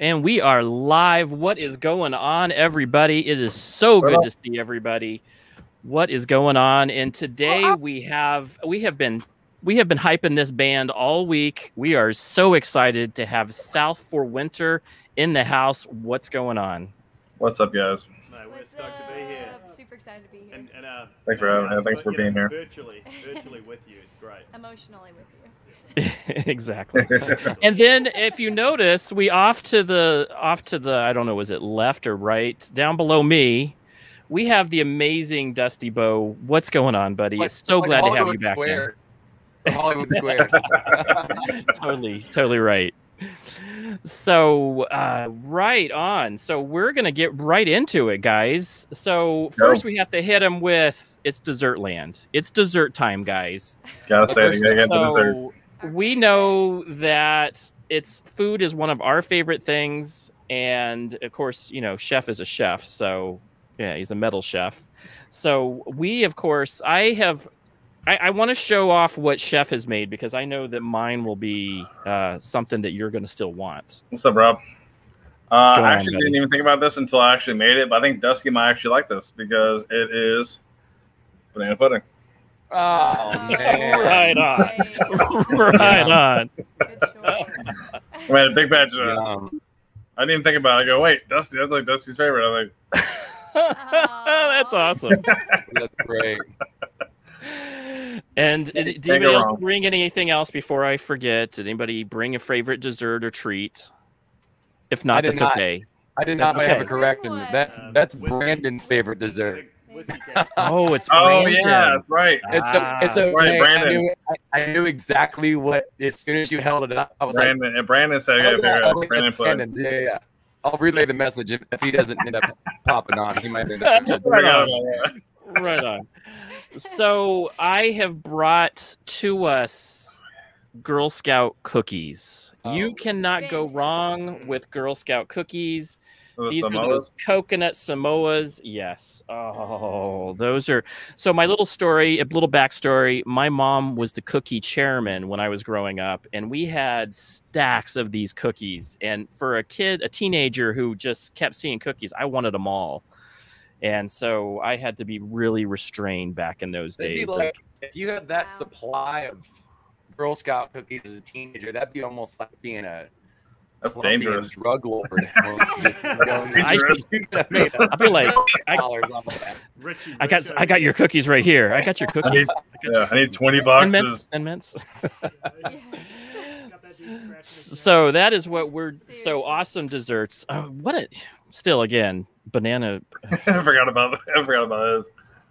and we are live. What is going on, everybody? It is so good to see everybody. What is going on? And today we have we have been we have been hyping this band all week. We are so excited to have South for Winter in the house. What's going on? What's up, guys? No, we're What's stoked to be here. up? Super excited to be here. And, and, uh, Thanks for and, having- uh, thanks for you being know, here. Virtually, virtually with you. It's great. Emotionally with you. exactly. and then if you notice, we off to the off to the I don't know, was it left or right? Down below me, we have the amazing Dusty Bow. What's going on, buddy? Like- so like glad to have you Hollywood back. man. Squares. The Hollywood Squares. totally, totally right. So, uh, right on. So, we're going to get right into it, guys. So, first, we have to hit them with it's dessert land. It's dessert time, guys. Gotta say it. You gotta get the dessert. So, we know that it's food is one of our favorite things. And of course, you know, chef is a chef. So, yeah, he's a metal chef. So, we, of course, I have I, I want to show off what Chef has made because I know that mine will be uh, something that you're going to still want. What's up, Rob? Uh, I actually buddy? didn't even think about this until I actually made it, but I think Dusty might actually like this because it is banana pudding. Oh man. Right on. Great. right on. Good choice. I made a big batch of it. I didn't even think about it. I go, wait, Dusty, that's like Dusty's favorite. I'm like, That's awesome. That's great. And did, did Can't anybody else wrong. bring anything else before I forget? Did anybody bring a favorite dessert or treat? If not, that's not. okay. I did That's not have okay. a correction. That's Uh, that's Brandon's favorite dessert. Whiskey cakes. Oh, it's oh, yeah, that's right. It's a, it's okay. Right, I Brandon. knew I, I knew exactly what as soon as you held it up. I was Brandon, and Brandon said, oh, I like, gotta oh, figure yeah, out that's Brandon Yeah, yeah, yeah. I'll relay the message if, if he doesn't end up popping on. He might end up. I forgot about right on. So I have brought to us Girl Scout cookies. You Oh. cannot go wrong with Girl Scout cookies. Oh, the These are those coconut Samoas. Yes. Oh, those are. So my little story, a little backstory. My mom was the cookie chairman when I was growing up, and we had stacks of these cookies. And for a kid, a teenager who just kept seeing cookies, I wanted them all. And so I had to be really restrained back in those It'd days. like if you had that Wow. supply of Girl Scout cookies as a teenager, that'd be almost like being a That's Colombian dangerous. drug lord. I Dangerous. I'd be like, I- dollars off of that. Richie I got, Rich I got your cookies right here. I got your cookies. Yeah, I need 20 Ten mints. boxes. Ten mints. So that is what we're so awesome desserts. Oh, what a still again banana. I forgot about I forgot about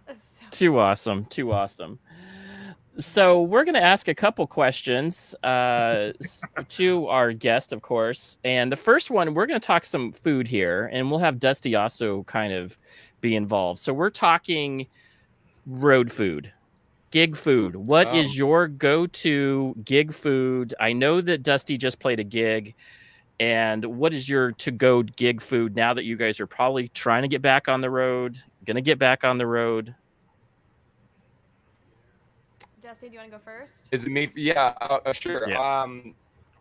this. So- Too awesome. Too awesome. So we're going to ask a couple questions uh, to our guest, of course. And the first one, we're going to talk some food here, and we'll have Dusty also kind of be involved. So we're talking road food, gig food. What is your go-to gig food? I know that Dusty just played a gig. And what is your to-go gig food now that you guys are probably trying to get back on the road? Gonna get back on the road. Dusty, do you want to go first? Is it me? Yeah, uh, uh, sure. Yeah. Um,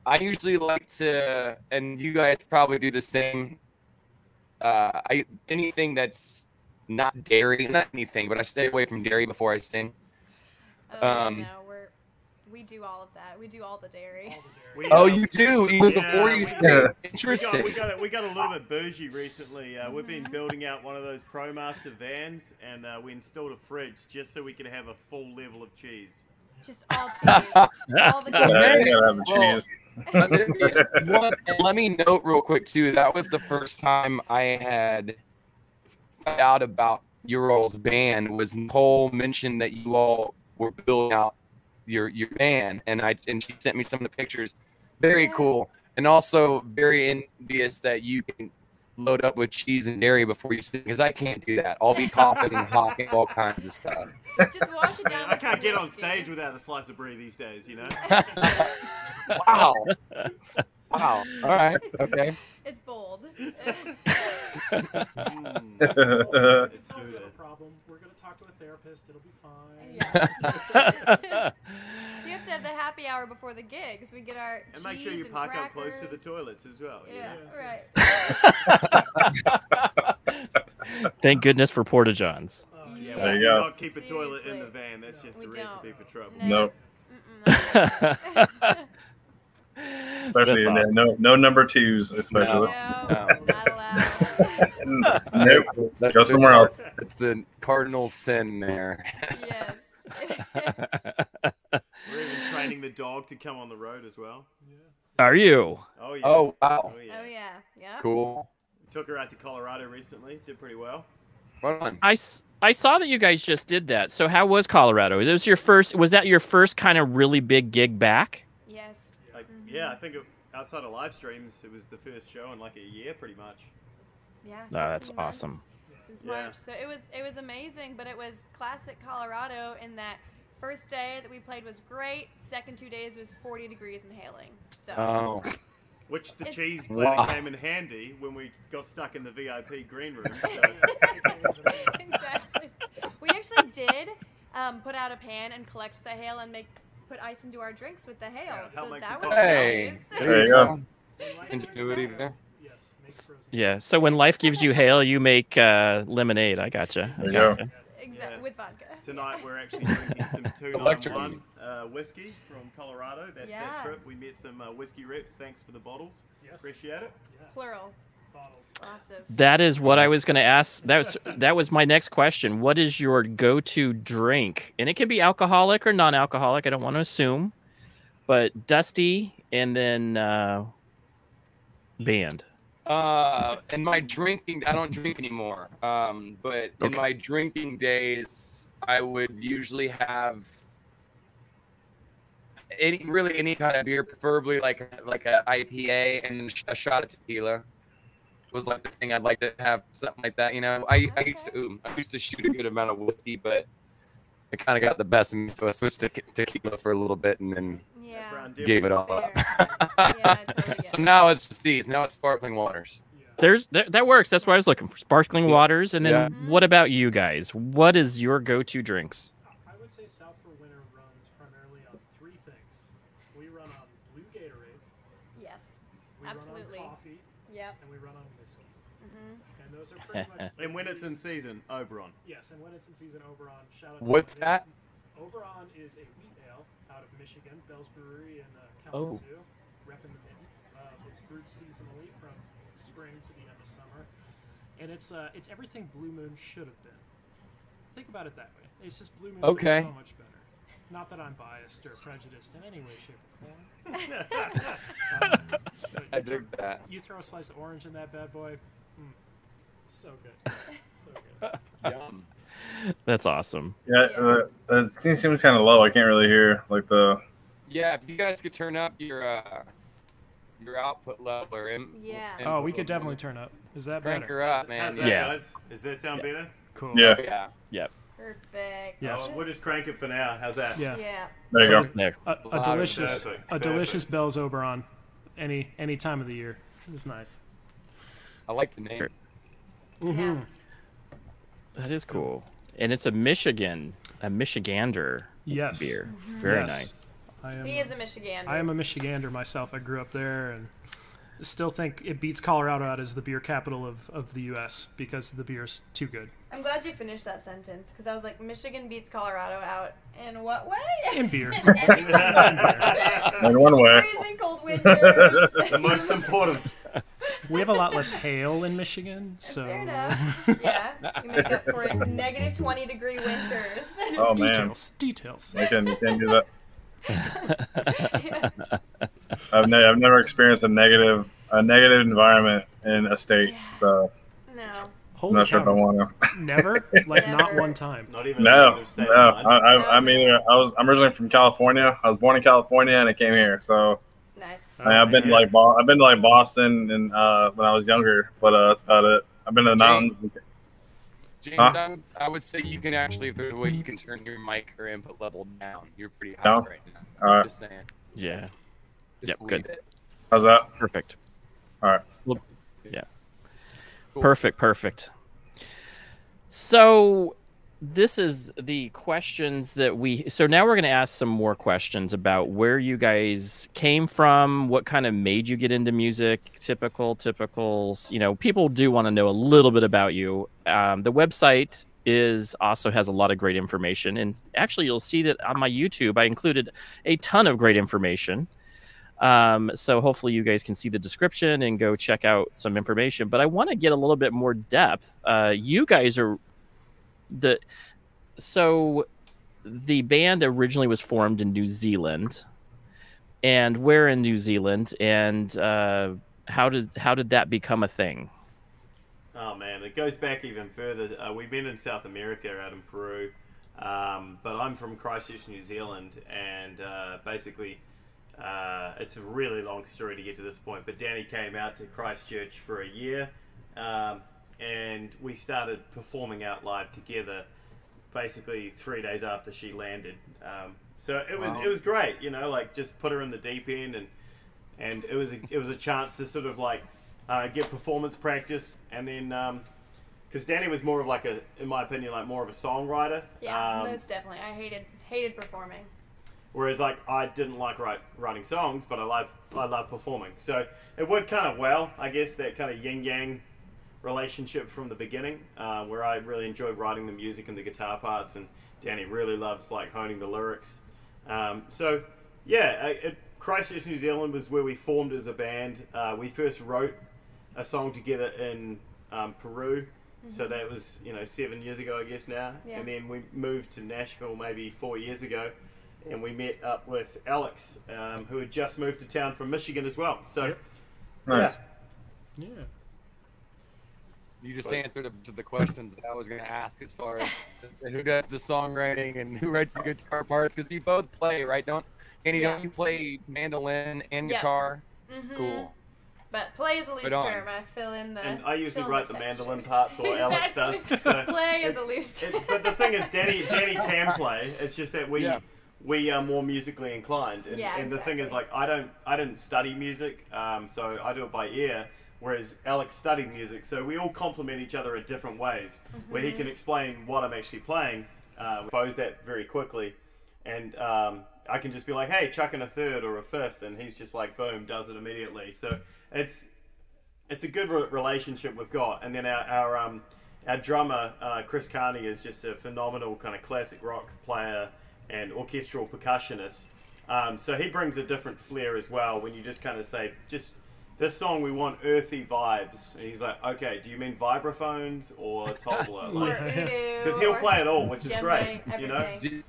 I usually like to, and you guys probably do the same. Uh, I anything that's not dairy, not anything, but I stay away from dairy before I sing. Oh, Um, no, we're we do all of that. We do all the dairy. We, Oh, uh, you do even Yeah, before you we- sing. Yeah. We got, Interesting. we, got a, we got a little bit bougie recently. Uh, we've been building out one of those ProMaster vans, and uh, we installed a fridge just so we could have a full level of cheese. Just all cheese. all the Yeah, good you gotta have the Well, cheese. let, me, one- let me note real quick too. That was the first time I had found out about your all's band. Was Nicole mentioned that you all were building out your your van, and I and she sent me some of the pictures. Very Yeah. cool, and also very envious that you can load up with cheese and dairy before you sing because I can't do that. I'll be coughing and hawking all kinds of stuff. Just wash it down. I can't get on whiskey. stage without a slice of brie these days, you know. Wow. Wow. All right. Okay. It's bold. Mm, yeah, it's Not good. a problem. We're gonna talk to a therapist. It'll be fine. yeah. yeah, like to have the happy hour before the gigs. We get our And make sure you park crackers. up close to the toilets as well. you Yeah, know? right. Thank goodness for porta johns. Oh, yeah, There we you do not keep a toilet in the van. That's just We a don't. recipe for trouble. No. Nope. Especially in That's no no number twos, especially. no, No. not allowed. Nope. That's Go the- somewhere else. It's the cardinal sin there. yes. We're even training the dog to come on the road as well. Yeah. Are you? Oh yeah. Oh wow, Oh yeah. Oh yeah, yeah. cool. Took her out to Colorado recently. Did pretty well. Right on. I, s- I saw that you guys just did that. So how was Colorado? Was this your first? Was that your first kind of really big gig back? Yes. Like. Yeah, I think it, outside of live streams, it was the first show in like a year, pretty much. Yeah. No, that's 15 months awesome. Since Yeah. March, so it was it was amazing, but it was classic Colorado in that first day that we played was great. Second two days was 40 degrees and hailing. So Oh, Which the It's- cheese planning Wow. came in handy when we got stuck in the VIP green room. So. exactly. We actually did um, put out a pan and collect the hail and make put ice into our drinks with the hail. Yeah, so that some was coffee. hey, nice. There you go. Ingenuity there. Yes. Yeah. So when life gives you hail, you make uh, lemonade. I gotcha. I There you go. gotcha. Exactly Yeah. with vodka. Tonight we're actually drinking some Electric. 291 uh, whiskey from Colorado. That, Yeah. that trip we met some uh, whiskey reps. Thanks for the bottles. Yes. Appreciate it. Yes. Plural. Bottles. Lots of. That is what I was going to ask. That was that was my next question. What is your go-to drink? And it can be alcoholic or non-alcoholic. I don't want to assume, but Dusty and then uh, band. Uh, in my drinking, I don't drink anymore. Um, but in Okay. my drinking days, I would usually have any really any kind of beer, preferably like like a IPA and a shot of tequila. Was like the thing I'd like to have something like that. You know, I, I used to ooh, I used to shoot a good amount of whiskey, but it kind of got the best of me, so I switched to ke- tequila for a little bit and then Yeah. gave it all up. Yeah, totally so now it's just these. Now it's sparkling waters. Yeah. There's that, that works. That's what I was looking for. Sparkling waters. And then Yeah. what about you guys? What is your go-to drinks? I would say South for Winter runs primarily on three things. We run on blue Gatorade, Yes. we Absolutely. run on coffee, Yep. and we run on whiskey. hmm And those are pretty much. And when it's in season, Oberon. Yes, and when it's in season, Oberon. Shout out. to What's Oberon. that? Oberon is a wheat ale out of Michigan, Bell's Brewery in uh, Oh. Kalamazoo, repping the mitten. Uh, it's brewed seasonally from spring to the end of summer, and it's uh, it's everything Blue Moon should have been. Think about it that way. It's just Blue Moon was Okay. so much better. Not that I'm biased or prejudiced in any way, shape, or form. Um, I you throw- dig that. You throw a slice of orange in that bad boy, so good, so good. Yum. That's awesome. Yeah, uh, it seems, seems kind of low. I can't really hear like the. Yeah, if you guys could turn up your uh, your output level or in, Yeah. input Oh, we could definitely turn up. Is that better? crank better? her up, How's man. that, Yeah. guys? Does that sound better? Cool. Yeah. Oh, yeah. Perfect. Yes. Oh, we'll just crank it for now. How's that? Yeah. Yeah. There you go. There. A, a delicious, Perfect, a delicious perfect. Bell's Oberon, any any time of the year is nice. I like the name. Sure. Mm-hmm. That is cool. And it's a Michigan, a Michigander Yes. beer. Very Yes. nice. I am. He is a Michigander. I am a Michigander myself. I grew up there and still think it beats Colorado out as the beer capital of, of the U.S. because the beer's too good. I'm glad you finished that sentence because I was like, Michigan beats Colorado out in what way? In beer. In one way. Freezing cold winters. The most important. We have a lot less hail in Michigan, so Fair enough. Yeah, you make up for it. Negative 20 degree winters. Oh man, details. Details. I can can't do that. I've, ne- I've never experienced a negative a negative environment in a state, Yeah. so no. I'm Holy not sure if I want to. Never? Like not one time. Not even No, no. of I, mind. I, I'm either I was I'm originally from California. I was born in California and I came here, so Nice. I mean, I've been to man. like Bo- I've been to like Boston and uh, when I was younger, but uh, that's about it. I've been to the James. mountains. James, Huh? I, would, I would say you can actually, if there's a way you can turn your mic or input level down, you're pretty high Down? right now. All right, Just saying. Yeah. Just Yep, good. it. how's that? Perfect. All right. Well, yeah. Cool. Perfect. Perfect. So this is the questions that we so now we're going to ask some more questions about where you guys came from what kind of made you get into music typical typicals you know people do want to know a little bit about you. Um, the website is also has a lot of great information and actually you'll see that on my youtube i included a ton of great information. Um, so hopefully you guys can see the description and go check out some information but i want to get a little bit more depth. Uh, you guys are the so the band originally was formed in New Zealand, and where in New Zealand, and uh, how did how did that become a thing? Oh man, it goes back even further. Uh, we've been in South America, out in Peru, um, but I'm from Christchurch, New Zealand, and uh, basically, uh, it's a really long story to get to this point. But Danny came out to Christchurch for a year, um, and we started performing out live together. Basically, three days after she landed, um, so it was Wow. it was great. You know, like just put her in the deep end, and and it was a, it was a chance to sort of like uh, get performance practice, and then because Danny was more of like a, in my opinion, like more of a songwriter. Yeah, um, most definitely. I hated hated performing. Whereas like I didn't like write, writing songs, but I love I love performing. So it worked kind of well, I guess that kind of yin yang relationship from the beginning, uh, where I really enjoyed writing the music and the guitar parts, and Danny really loves like honing the lyrics. Um, so yeah, uh, it, Christchurch, New Zealand was where we formed as a band. Uh, we first wrote a song together in um, Peru. So that was, you know, seven years ago, I guess now. Yeah. And then we moved to Nashville maybe four years ago and we met up with Alex, um, who had just moved to town from Michigan as well. So, Yep. Nice. Yeah. You just Please. answered to the questions that I was going to ask as far as who does the songwriting and who writes the guitar parts because you both play, right? Don't Andy? Yeah. Don't you play mandolin and Yeah. guitar? hmm Cool. But play is a loose term. I fill in the. and I usually write the mandolin parts, or Alex does. So Play is a loose term. but the thing is, Danny, Danny can play. It's just that we Yeah. we are more musically inclined. And, Yeah, and the thing is, like, I don't I didn't study music, um, so I do it by ear. Whereas Alex studied music, so we all complement each other in different ways. Where he Mm-hmm. can explain what I'm actually playing, uh, we expose that very quickly, and um, I can just be like, "Hey, chuck in a third or a fifth, and he's just like, "Boom," does it immediately. So it's it's a good re- relationship we've got. And then our our um our drummer uh, Chris Carney is just a phenomenal kind of classic rock player and orchestral percussionist. Um, so he brings a different flair as well. When you just kind of say, just this song we want earthy vibes, and he's like, okay, do you mean vibraphones or tabla? Or Like, because he'll play it all, which is djembe, great. You know. Did,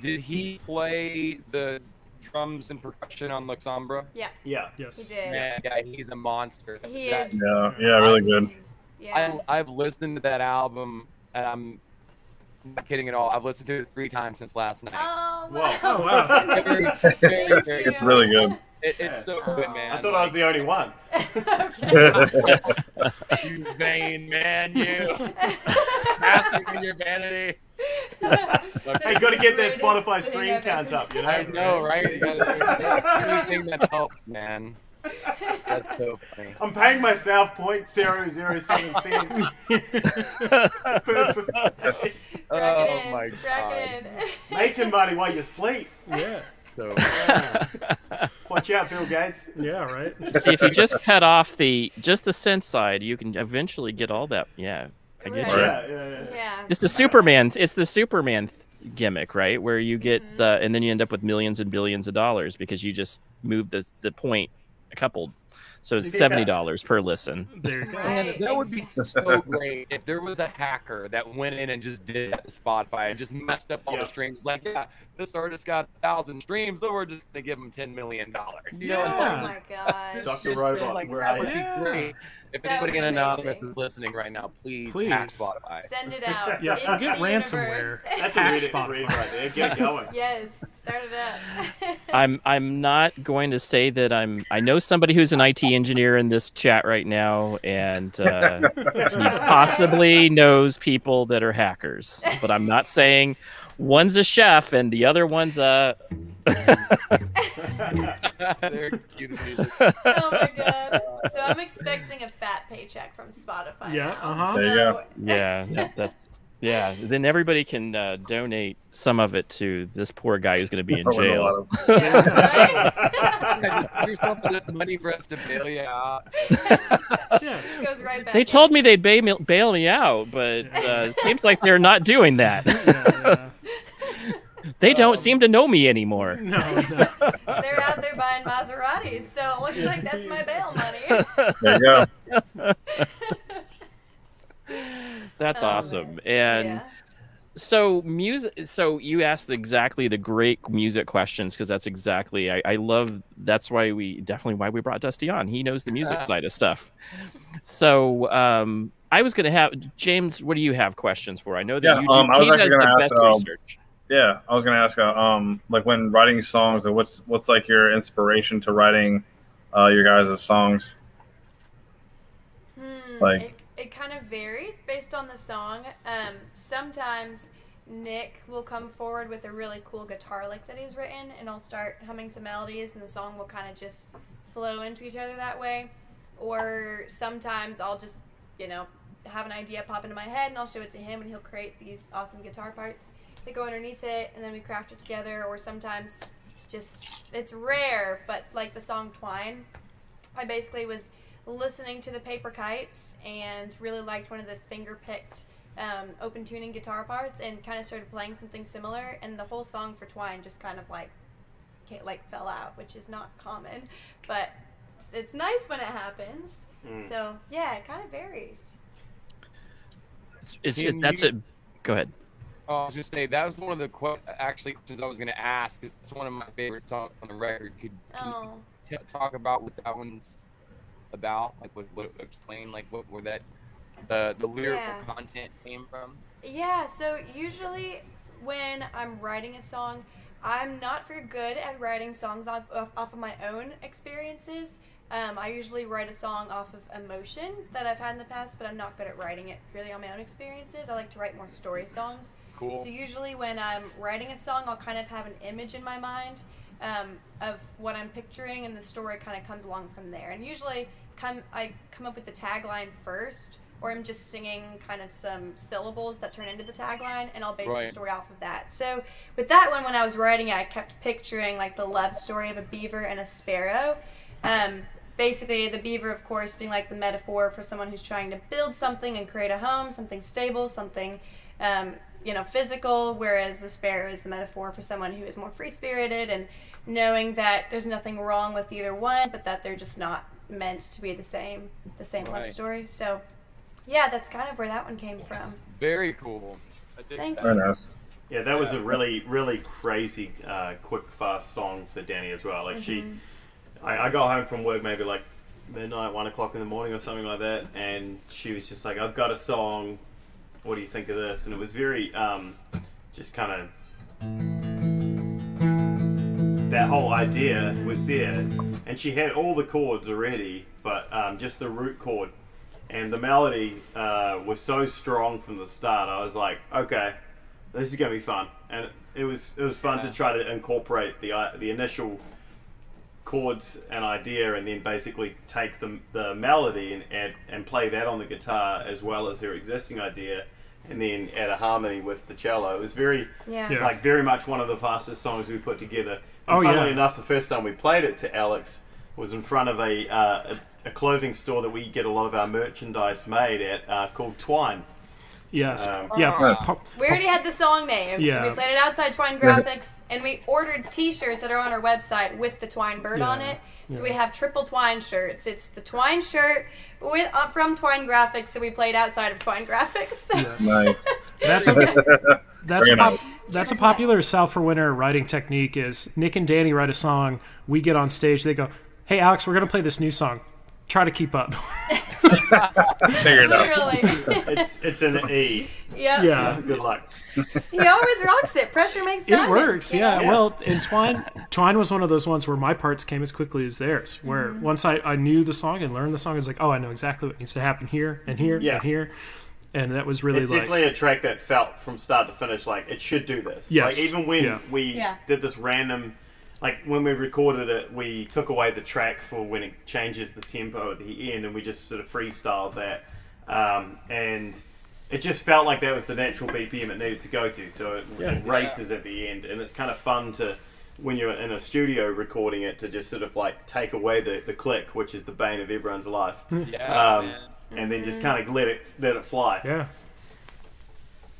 did he play the drums and percussion on Luxombra? Yeah, Yeah. Yes. he did. Man, yeah, he's a monster. He That- is. Yeah, yeah, really good. Yeah. I, I've listened to that album, and I'm not kidding at all. I've listened to it three times since last night. Oh, Whoa. wow. Oh, wow. Very, very, very It's really good. It, it's so good, man. I thought I was the only one. You vain man, you. Basking in your vanity. Hey, you got to get that Spotify thing stream count up. You know. I know, right? You gotta anything that helps, man. That's so funny. I'm paying myself point zero zero seven cents. per- per- Rack Oh my Rack god. Making money while you sleep. Yeah. So Watch out, Bill Gates. Yeah, right? See, if you just cut off the just the synth side, you can eventually get all that. Yeah, I get Right. you. Yeah, yeah, yeah. Yeah. It's the Superman. It's the Superman th- gimmick, right? Where you get Mm-hmm. the, and then you end up with millions and billions of dollars because you just move the the point a couple. So it's seventy dollars per listen. There you go. Right. Man, that would be so great if there was a hacker that went in and just did that to Spotify and just messed up all Yeah. the streams. Like, yeah, this artist got a thousand streams, so we're just gonna give him ten million dollars. You know, Yeah. Oh my god, Dr. Robot, like, where that are would you? be Yeah. great. If That anybody in Anonymous amazing. is listening right now, please, Please. hack Spotify. Send it out. Yeah, into get the ransomware. universe. That's a Hack Spotify. right. Get going. yes. Start it up. I'm I'm not going to say that I'm. I know somebody who's an IT engineer in this chat right now, and uh, he possibly knows people that are hackers. But I'm not saying one's a chef and the other one's a. They're cute music. oh my god. So I'm expecting a fat paycheck from Spotify Yeah, now. uh-huh. There you So- go. Yeah, that- that's Yeah, then everybody can uh, donate some of it to this poor guy who's going to be in jail. Yeah, right? Just give yourself enough money for us to bail you out. Yeah. This goes right back. They in. told me they'd bail me, bail me out, but uh, it seems like they're not doing that. yeah, They don't seem to know me anymore. No, no. They're out there buying Maseratis, so it looks like that's my bail money. There you go. That's Um, awesome. And yeah. so music so you asked exactly the great music questions because that's exactly I, I love that's why we definitely why we brought dusty on he knows the music side of stuff so um i was gonna have james what do you have questions for i know that Yeah, you do um, I was he does the gonna best ask, um, research Yeah, I was gonna ask, uh, um, like when writing songs, like, what's what's like your inspiration to writing uh, your guys' songs? Hmm, Like- it, kind of varies based on the song. Um, sometimes Nick will come forward with a really cool guitar lick that he's written, and I'll start humming some melodies, and the song will kind of just flow into each other that way. Or sometimes I'll just, you know, have an idea pop into my head, and I'll show it to him, and he'll create these awesome guitar parts that go underneath it, and then we craft it together. Or sometimes just, it's rare, but like the song Twine, I basically was listening to the Paper Kites and really liked one of the finger picked um, open tuning guitar parts and kind of started playing something similar. And the whole song for Twine just kind of like ca- like fell out, which is not common, but it's, it's nice when it happens. Mm. So yeah, it kind of varies. it's, it's, it's that's it go ahead Oh, I was just say that was one of the que- actually questions I was going to ask. It's one of my favorite songs on the record. Could can you Oh. t- talk about what that one's about? Like, what, what explain like what where that the the lyrical Yeah. content came from? Yeah, so usually when I'm writing a song, I'm not very good at writing songs off, off, off of my own experiences. Um, I usually write a song off of emotion that I've had in the past, but I'm not good at writing it really on my own experiences. I like to write more story songs. Cool. So usually when I'm writing a song, I'll kind of have an image in my mind um, of what I'm picturing, and the story kind of comes along from there. And usually, come I come up with the tagline first, or I'm just singing kind of some syllables that turn into the tagline, and I'll base Right. the story off of that. So with that one, when I was writing it, I kept picturing like the love story of a beaver and a sparrow. Um, basically, the beaver, of course, being like the metaphor for someone who's trying to build something and create a home, something stable, something um, you know physical, whereas the sparrow is the metaphor for someone who is more free spirited and knowing that there's nothing wrong with either one, but that they're just not meant to be the same the same love story. So yeah, that's kind of where that one came from. Very cool. I dig Thank that. Very nice. Yeah, that was a really, really crazy, uh, quick, fast song for Danny as well. Like she, I, I got home from work maybe like midnight, one o'clock in the morning or something like that, and she was just like, "I've got a song. What do you think of this?" And it was very, um, just kind of that whole idea was there, and she had all the chords already, but um, just the root chord. And the melody uh, was so strong from the start. I was like, okay, this is gonna be fun, and it was it was fun Yeah. to try to incorporate the uh, the initial chords and idea, and then basically take the the melody and add and play that on the guitar as well as her existing idea, and then add a harmony with the cello. It was very Yeah. Yeah. like very much one of the fastest songs we put together. And Oh, funnily yeah. enough, the first time we played it to Alex was in front of a, uh, a, a clothing store that we get a lot of our merchandise made at uh, called Twine. Yes. Um, yeah. Nice. pa- We already had the song name. Yeah. We played it outside Twine Graphics, and we ordered T-shirts that are on our website with the Twine bird on it. So we have triple Twine shirts. It's the Twine shirt with uh, from Twine Graphics that we played outside of Twine Graphics. Yes. Nice. That's a that's a pop, that's a popular South for Winter writing technique. Is Nick and Danny write a song, we get on stage, they go, "Hey Alex, we're gonna play this new song. Try to keep up." Figure it out. It's it's an E. yep. yeah. Good luck. He always rocks it. Pressure makes It diamonds. works, you yeah. Well, and Twine, Twine was one of those ones where my parts came as quickly as theirs. Where Mm-hmm. once I, I knew the song and learned the song, I was like, oh, I know exactly what needs to happen here and here Yeah. and here, and that was really It's like, definitely a track that felt from start to finish like it should do this. Yes. Like even when Yeah. we Yeah. did this random, like when we recorded it, we took away the track for when it changes the tempo at the end, and we just sort of freestyled that. Um, and it just felt like that was the natural BPM it needed to go to. So it, Yeah. it races at the end, and it's kind of fun to when you're in a studio recording it to just sort of like take away the, the click, which is the bane of everyone's life, Yeah, um, man. And then just mm-hmm. kind of let it let it fly. Yeah.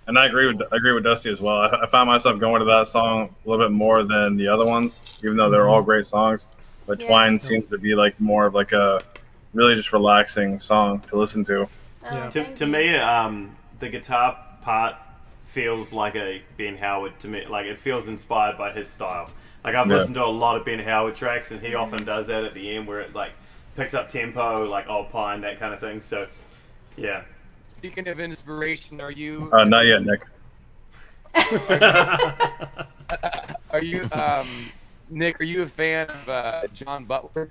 And I agree with I agree with Dusty as well. I, I found myself going to that song a little bit more than the other ones, even though they're all mm-hmm. great songs. But Yeah. Twine seems to be like more of like a really just relaxing song to listen to. Oh, Yeah. To, to me, um, the guitar part feels like a Ben Howard to me. Like it feels inspired by his style. Like I've Yeah. listened to a lot of Ben Howard tracks, and he mm-hmm. often does that at the end where it like picks up tempo, like Old Pine, that kind of thing. So, yeah. Speaking of inspiration, are you Uh, not yet, Nick. are you um Nick? Are you a fan of uh, John Butler?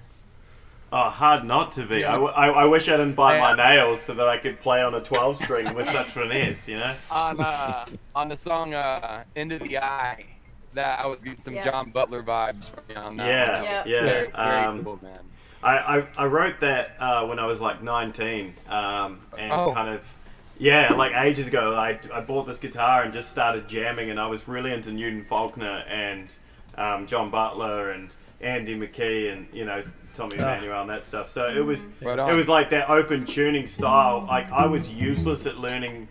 Oh, hard not to be. I, Yeah. w- I, I wish I didn't bite my nails so that I could play on a 12 string with such finesse, you know? on uh, on the song uh, "End of the Eye." That I was getting some Yeah. John Butler vibes from you on that. Yeah, one. That yeah, Very, very um, cool, man. I, I, I wrote that uh, when I was like 19, um, and Oh. kind of, yeah, like ages ago. I, I bought this guitar and just started jamming, and I was really into Newton Faulkner and um, John Butler and Andy McKee and you know Tommy Ah. Emmanuel and that stuff. So it was Right it was like that open tuning style. Like I was useless at learning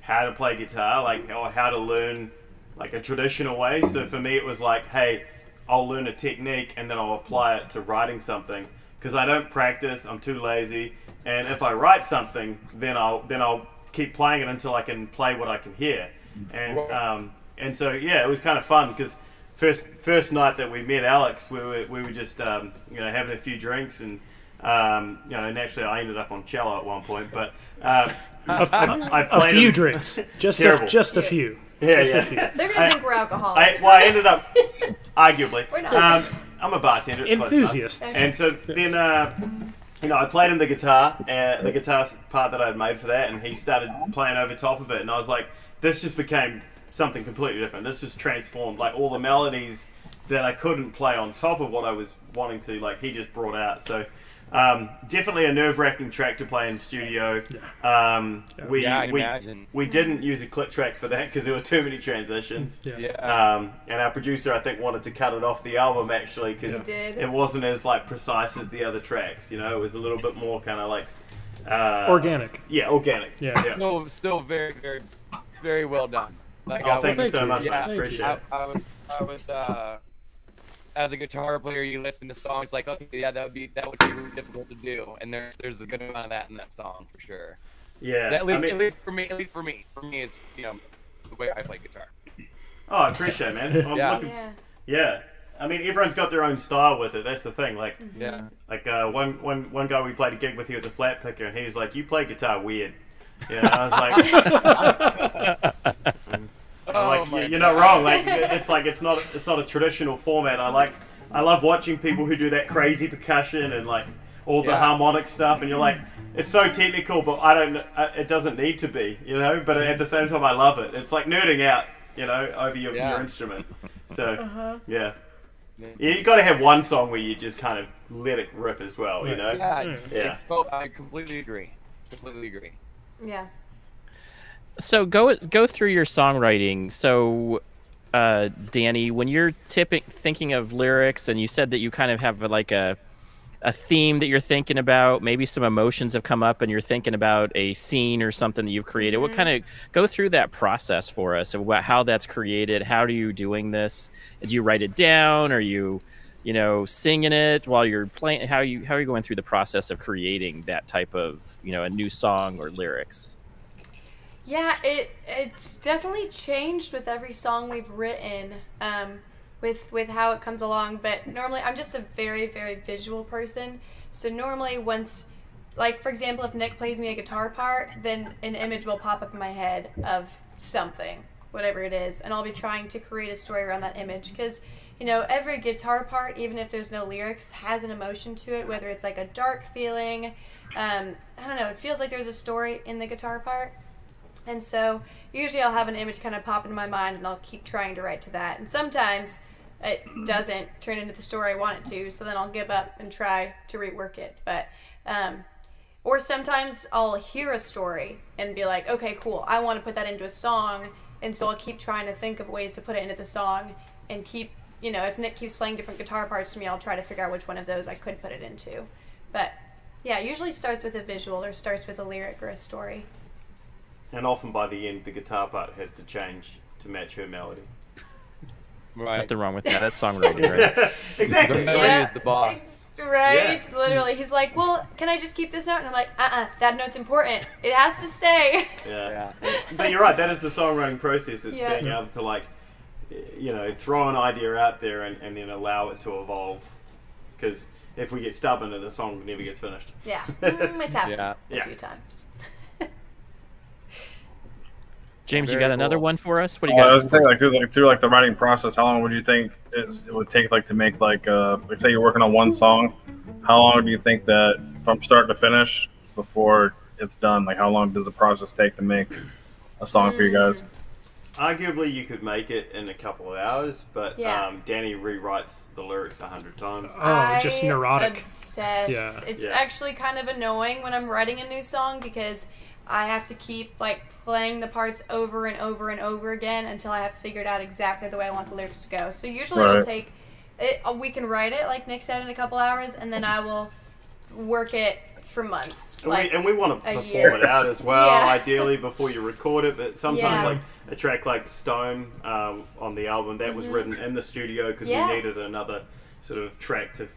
how to play guitar, like or how to learn like a traditional way. So for me, it was like, hey, I'll learn a technique and then I'll apply it to writing something because I don't practice. I'm too lazy. And if I write something, then I'll then I'll keep playing it until I can play what I can hear. And um, and so yeah, it was kind of fun because first first night that we met Alex, we were we were just um, you know having a few drinks and um, you know naturally I ended up on cello at one point, but um, I A played a few him- drinks. Just a, just a few. Yeah, Just yeah. few. They're gonna I- think we're I, alcoholics. well, I ended up, arguably. We're not. I'm a bartender. it's close enough. Enthusiasts. And so then, uh, you know, I played him the guitar, uh, the guitar part that I'd made for that, and he started playing over top of it, and I was like, this just became something completely different. This just transformed. Like all the melodies that I couldn't play on top of what I was wanting to, like he just brought out. So. Um, definitely a nerve-wracking track to play in studio. Um, we Yeah, we, imagine. we didn't use a click track for that because there were too many transitions. Yeah. Yeah. Um, and our producer, I think, wanted to cut it off the album actually because it wasn't as like precise as the other tracks. You know, it was a little bit more kind of like uh, Organic. Yeah, organic. Yeah. yeah. No, still very, very, very well done. Like Oh, I thank you was, thank so much, Yeah, man. thank Appreciate I, it. I was, I was, uh, as a guitar player, you listen to songs like, okay, yeah, that would be, that would be really difficult to do, and there's, there's a good amount of that in that song for sure. Yeah. At least, I mean, at least for me, at least for me, for me, it's you know the way I play guitar. oh, I appreciate it, man. I'm Yeah. looking- Yeah. yeah. I mean, everyone's got their own style with it. That's the thing. Like, Yeah. like uh, one, one, one guy we played a gig with, he was a flat picker, and he was like, "You play guitar weird." You know, I was like, I'm Oh like, my "You- you're not wrong. Like, it's like it's not it's not a traditional format. I like I love watching people who do that crazy percussion and like all the Yeah. harmonic stuff, and you're like, it's so technical, but I don't. uh, It doesn't need to be, you know. But at the same time, I love it. It's like nerding out, you know, over your, Yeah. your instrument. So yeah. Yeah, you got to have one song where you just kind of let it rip as well, you know. Yeah. Yeah. Oh, I completely agree. Completely agree. Yeah. So go go through your songwriting. So, uh, Danny, when you're tipping, thinking of lyrics, and you said that you kind of have like a a theme that you're thinking about, maybe some emotions have come up, and you're thinking about a scene or something that you've created. What kind of go through that process for us about how that's created? How are you doing this? Do you write it down? Are you you know singing it while you're playing? How you how are you going through the process of creating that type of you know a new song or lyrics? Yeah, it it's definitely changed with every song we've written, um, with with how it comes along. But normally, I'm just a very very visual person. So normally, once, like for example, if Nick plays me a guitar part, then an image will pop up in my head of something, whatever it is, and I'll be trying to create a story around that image because. You know, every guitar part, even if there's no lyrics, has an emotion to it. Whether it's like a dark feeling, um, I don't know. It feels like there's a story in the guitar part. And so usually I'll have an image kind of pop into my mind and I'll keep trying to write to that. And sometimes it doesn't turn into the story I want it to, so then I'll give up and try to rework it. But um, Or sometimes I'll hear a story and be like, okay, cool, I want to put that into a song. And so I'll keep trying to think of ways to put it into the song and keep, you know, if Nick keeps playing different guitar parts to me, I'll try to figure out which one of those I could put it into. But yeah, it usually starts with a visual or starts with a lyric or a story. And often by the end, the guitar part has to change to match her melody. Right. Nothing wrong with that. That's songwriting, right? exactly. The melody is the boss. Right? Literally. He's like, well, can I just keep this note? And I'm like, uh uh that note's important. It has to stay. Yeah. Yeah. But you're right. That is the songwriting process. It's Yeah. being able to like, you know, throw an idea out there and, and then allow it to evolve. Because if we get stubborn, then the song never gets finished. Yeah. Mm, it's happened Yeah. a Yeah. few times. James, you Very got another one for us? What do you Well, I got? was saying, like through, like through like the writing process, how long would you think it's, it would take like to make like uh like say you're working on one song, how long do you think that from start to finish before it's done? Like how long does the process take to make a song for you guys? Arguably, you could make it in a couple of hours, but Yeah. um, Danny rewrites the lyrics a hundred times. Oh, just neurotic. Obsess. Yeah. It's Yeah. actually kind of annoying when I'm writing a new song because I have to keep like playing the parts over and over and over again until I have figured out exactly the way I want the lyrics to go. So usually it'll take it, a week can write it, like Nick said, in a couple hours, and then I will work it for months. And, Like, we, and we want to perform year. it out as well, Yeah. ideally before you record it. But sometimes, Yeah. like a track like Stone um, on the album, that was written in the studio because Mm-hmm. Yeah. we needed another sort of track to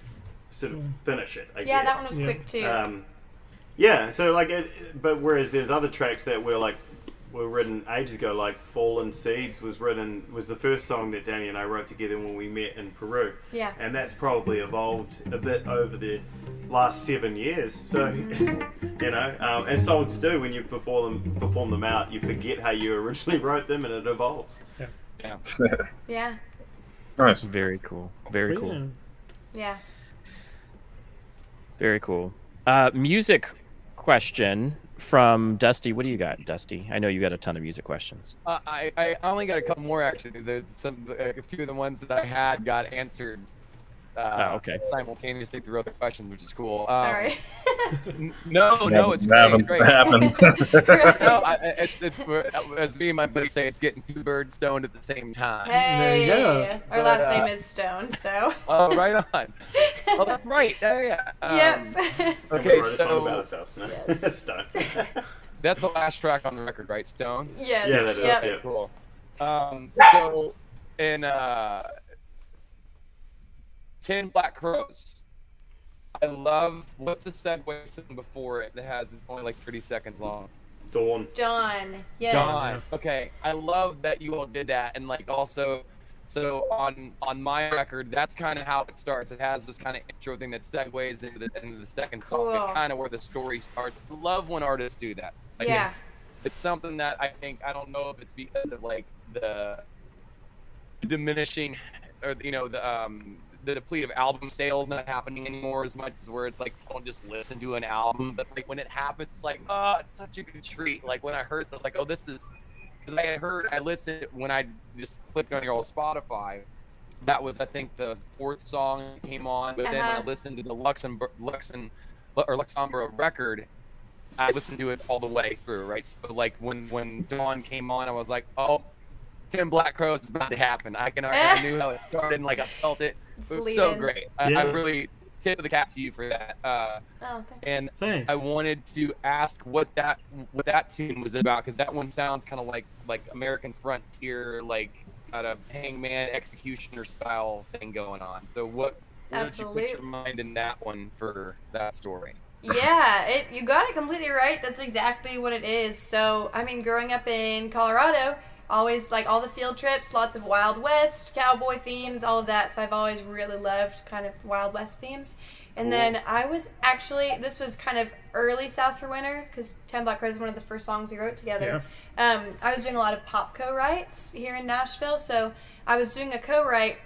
sort of finish it. I yeah, guess. that one was Yeah. quick too. Um, yeah, so like, it, but whereas there's other tracks that were like were written ages ago, like "Fallen Seeds" was written was the first song that Danny and I wrote together when we met in Peru, yeah. and that's probably evolved a bit over the last seven years. So, you know, um, as songs do when you perform them perform them out, you forget how you originally wrote them, and it evolves. Yeah. Yeah. nice. Very cool. Very cool. Yeah. Yeah. Very cool. Uh, music question from Dusty. What do you got, Dusty? I know you got a ton of music questions. Uh, I, I only got a couple more actually. There's some a few of the ones that I had got answered uh, Oh, okay. simultaneously through other questions, which is cool. Um, Sorry. no, no, it's It great. happens. It's great. It happens. no, I, I- it's, it's as me and my buddy say, it's getting two birds stoned at the same time. Hey. go. Our last uh, name is Stone, so. Oh, right on. Oh, that's right. Yeah, yeah. Um, yep. Okay, wrote a song about so house. No? Yes. Stone. that's the last track on the record, right, Stone? yes. Yeah, that is, Yep. yeah. Cool. Um, so, in uh, Ten Black Crows, I love what's the segue song before it that has it's only like 30 seconds long. Dawn. Dawn. Yes. Dawn. Okay, I love that you all did that, and like also, so on on my record, that's kind of how it starts. It has this kind of intro thing that segues into the into the second song. It's kind of where the story starts. I love when artists do that. Like Yeah. it's, it's something that I think I don't know if it's because of like the diminishing, or you know the um the deplete of album sales not happening anymore as much as where it's like don't just listen to an album, but like when it happens, like oh, it's such a good treat. Like when I heard, I was like, oh, this is because I heard I listened when I just clicked on your old Spotify. That was I think the fourth song that came on, but then when I Uh-huh. listened to the Luxembourg Luxem or Luxembourg record, I listened to it all the way through, right? So like when when Dawn came on, I was like, oh, Ten Black Crows is about to happen. I can already I knew how it started, and like I felt it. It's It was lead so in. great. I, I really tip of the cap to you for that. Uh, Oh, thanks. and Thanks. I wanted to ask what that what that tune was about because that one sounds kind of like like American Frontier, like kind of hangman executioner style thing going on. So what? Where did you put your mind in that one for that story? yeah, it you got it completely right. That's exactly what it is. So, I mean, growing up in Colorado, always like all the field trips, lots of Wild West, cowboy themes, all of that. So I've always really loved kind of Wild West themes. And then I was actually this was kind of early South for Winter because Ten Black Crows was one of the first songs we wrote together. Um, I was doing a lot of pop co-writes here in Nashville, so I was doing a co-write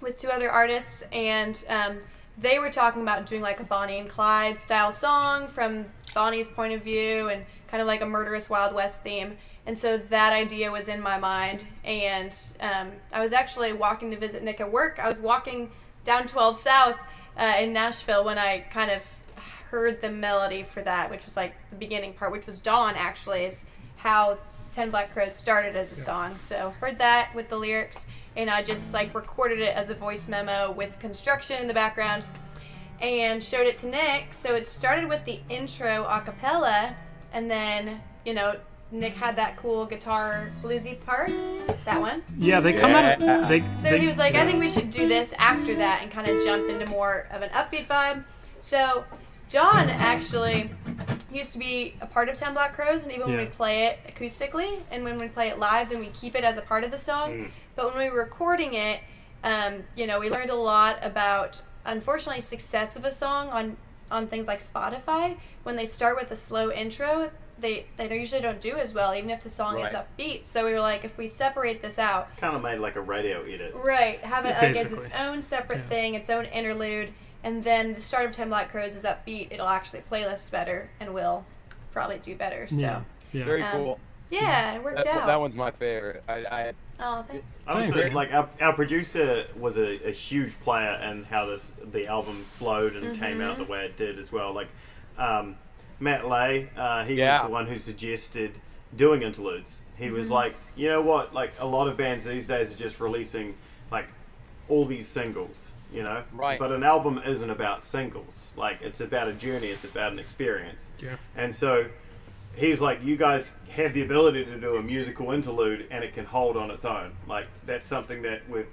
with two other artists, and um, they were talking about doing like a Bonnie and Clyde style song from Bonnie's point of view and kind of like a murderous Wild West theme. And so that idea was in my mind. And um, I was actually walking to visit Nick at work. I was walking down 12 South uh, in Nashville when I kind of heard the melody for that, which was like the beginning part, which was Dawn actually, is how Ten Black Crows started as a song. So heard that with the lyrics, and I just like recorded it as a voice memo with construction in the background, and showed it to Nick. So it started with the intro a cappella, and then you know Nick had that cool guitar bluesy part, that one. Yeah, they come out. Yeah. Of, they, So they, he was like, I think we should do this after that and kind of jump into more of an upbeat vibe. So John actually used to be a part of Ten Black Crows, and even when we play it acoustically and when we play it live, then we keep it as a part of the song. But when we were recording it, um, you know, we learned a lot about, unfortunately, success of a song on on things like Spotify. When they start with a slow intro, they they usually don't do as well, even if the song is upbeat. So we were like, if we separate this out, Kind of made like a radio edit. Right, have it Yeah, like as its own separate Yeah. thing, its own interlude, and then the start of Ten Black Crows is upbeat. It'll actually playlist better and will probably do better. So yeah, yeah, yeah. Very Um, cool. Yeah, it worked That, out. that one's my favorite. I, I oh, thanks. I was Thanks. saying, like our, our producer was a, a huge player in how this the album flowed and came out the way it did as well. Like um, Matt Lay, uh, he Yeah. was the one who suggested doing interludes. He was like, you know what? Like a lot of bands these days are just releasing like all these singles, you know. Right. But an album isn't about singles. Like it's about a journey. It's about an experience. Yeah. And so he's like, you guys have the ability to do a musical interlude and it can hold on its own. Like, that's something that we've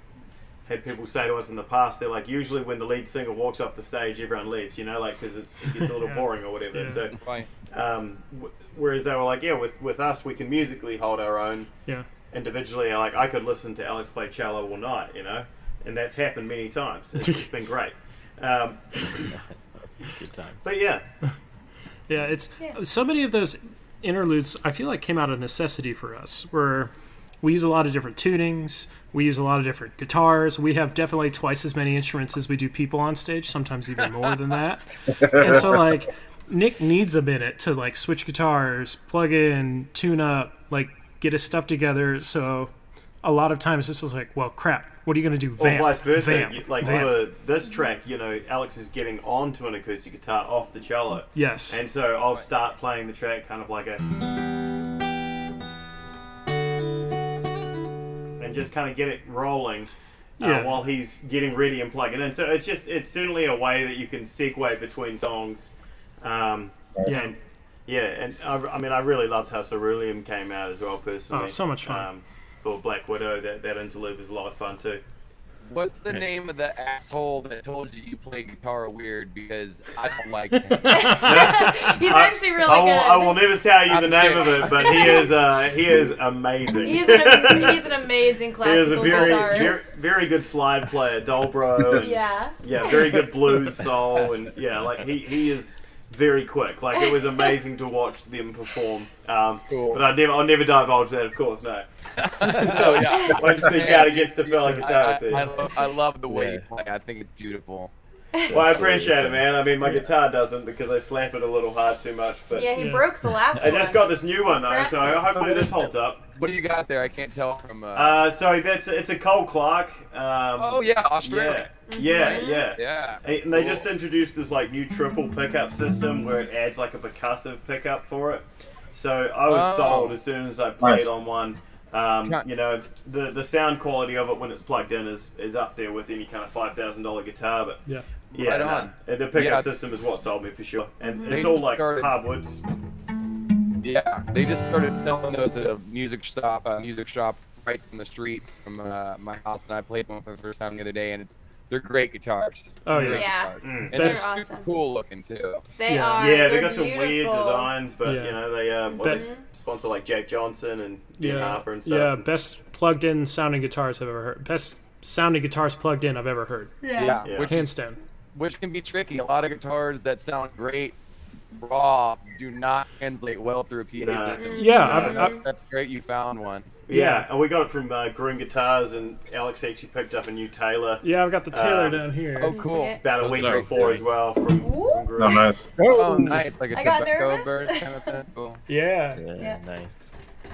had people say to us in the past. They're like, usually when the lead singer walks off the stage, everyone leaves, you know, like, because it gets a little Yeah. boring or whatever. Yeah. So, right. um, w- whereas they were like, yeah, with, with us, we can musically hold our own yeah. individually. Like, I could listen to Alex play cello all night, you know, and that's happened many times. It's, it's been great. Um, Good times. but yeah, Yeah, it's Yeah. so many of those interludes. I feel like came out of necessity for us, where we use a lot of different tunings. We use a lot of different guitars. We have definitely twice as many instruments as we do people on stage. Sometimes even more than that. And so, like, Nick needs a minute to like switch guitars, plug in, tune up, like get his stuff together. So, a lot of times it's just like, well, crap. What are you gonna do? Or vice versa. vamp, You- like vamp. for this track, you know, Alex is getting onto an acoustic guitar off the cello. Yes. And so I'll start playing the track kind of like a. And just kind of get it rolling uh, Yeah. while he's getting ready and plugging in. So it's just, it's certainly a way that you can segue between songs. Um, Yeah. And yeah, and I, I mean, I really loved how Cerulean came out as well, personally. Oh, so much fun. Um, for Black Widow, that, that interlude was a lot of fun too. What's the name of the asshole that told you you play guitar weird? Because I don't like him. He's I- actually really I will, good. I will never tell you the I'm name kidding. of it, but he is uh, he is amazing. He's an, he's an amazing he is a classical very, guitarist. very very good slide player, dobro, and yeah. yeah. very good blues soul, and yeah, like he, he is very quick. Like it was amazing to watch them perform. Um, Cool. But I never I'll never divulge that, of course. No, oh yeah. won't speak out against the fellow I, I. I, love, I love the way Yeah. you play. I think it's beautiful. Well, I appreciate it, man. I mean, my guitar doesn't because I slap it a little hard too much, but. Yeah, he Yeah. broke the last one. I one. just got this new one though, so Correct. hopefully this holds up. What do you got there? I can't tell from. Uh... Uh, so that's it's a Cole Clark. Um, oh yeah, Australia. yeah, yeah, Mhm. yeah. Yeah. Hey, And they Cool. just introduced this like new triple pickup system where it adds like a percussive pickup for it. So I was Oh. sold as soon as I played Nice. on one. Um, you know, the the sound quality of it when it's plugged in is, is up there with any kind of five thousand dollar guitar. But Yeah. Yeah, Right on. Uh, the pickup Yeah. system is what sold me for sure, and They it's all like started- hardwoods. Yeah, they just started selling those at a music shop, uh, music shop right in the street from uh, my house, and I played one for the first time the other day, and it's they're great guitars. Oh, Great yeah. guitars. Mm. And They're they're super awesome. cool looking too. They Yeah. are. Yeah, they're got some weird designs, but Yeah. you know they um, well, they sponsor like Jack Johnson and Ben yeah, Harper and stuff. yeah, best plugged in sounding guitars I've ever heard. Best sounding guitars plugged in I've ever heard. Yeah, Yeah. which Hands down. Which can be tricky. A lot of guitars that sound great raw do not translate well through a PA No. system. Yeah. I, I, That's great. You found one. Yeah, Yeah. and we got it from uh, Groom Guitars, and Alex actually picked up a new Taylor yeah, I've got the Taylor Uh, down here. Oh, cool. see it? about a Those week are before as well from, from Groom. Oh, nice. Oh, nice. Like a I got tobacco nervous. bird kind of thing. Cool. yeah, Yeah, Yeah. nice.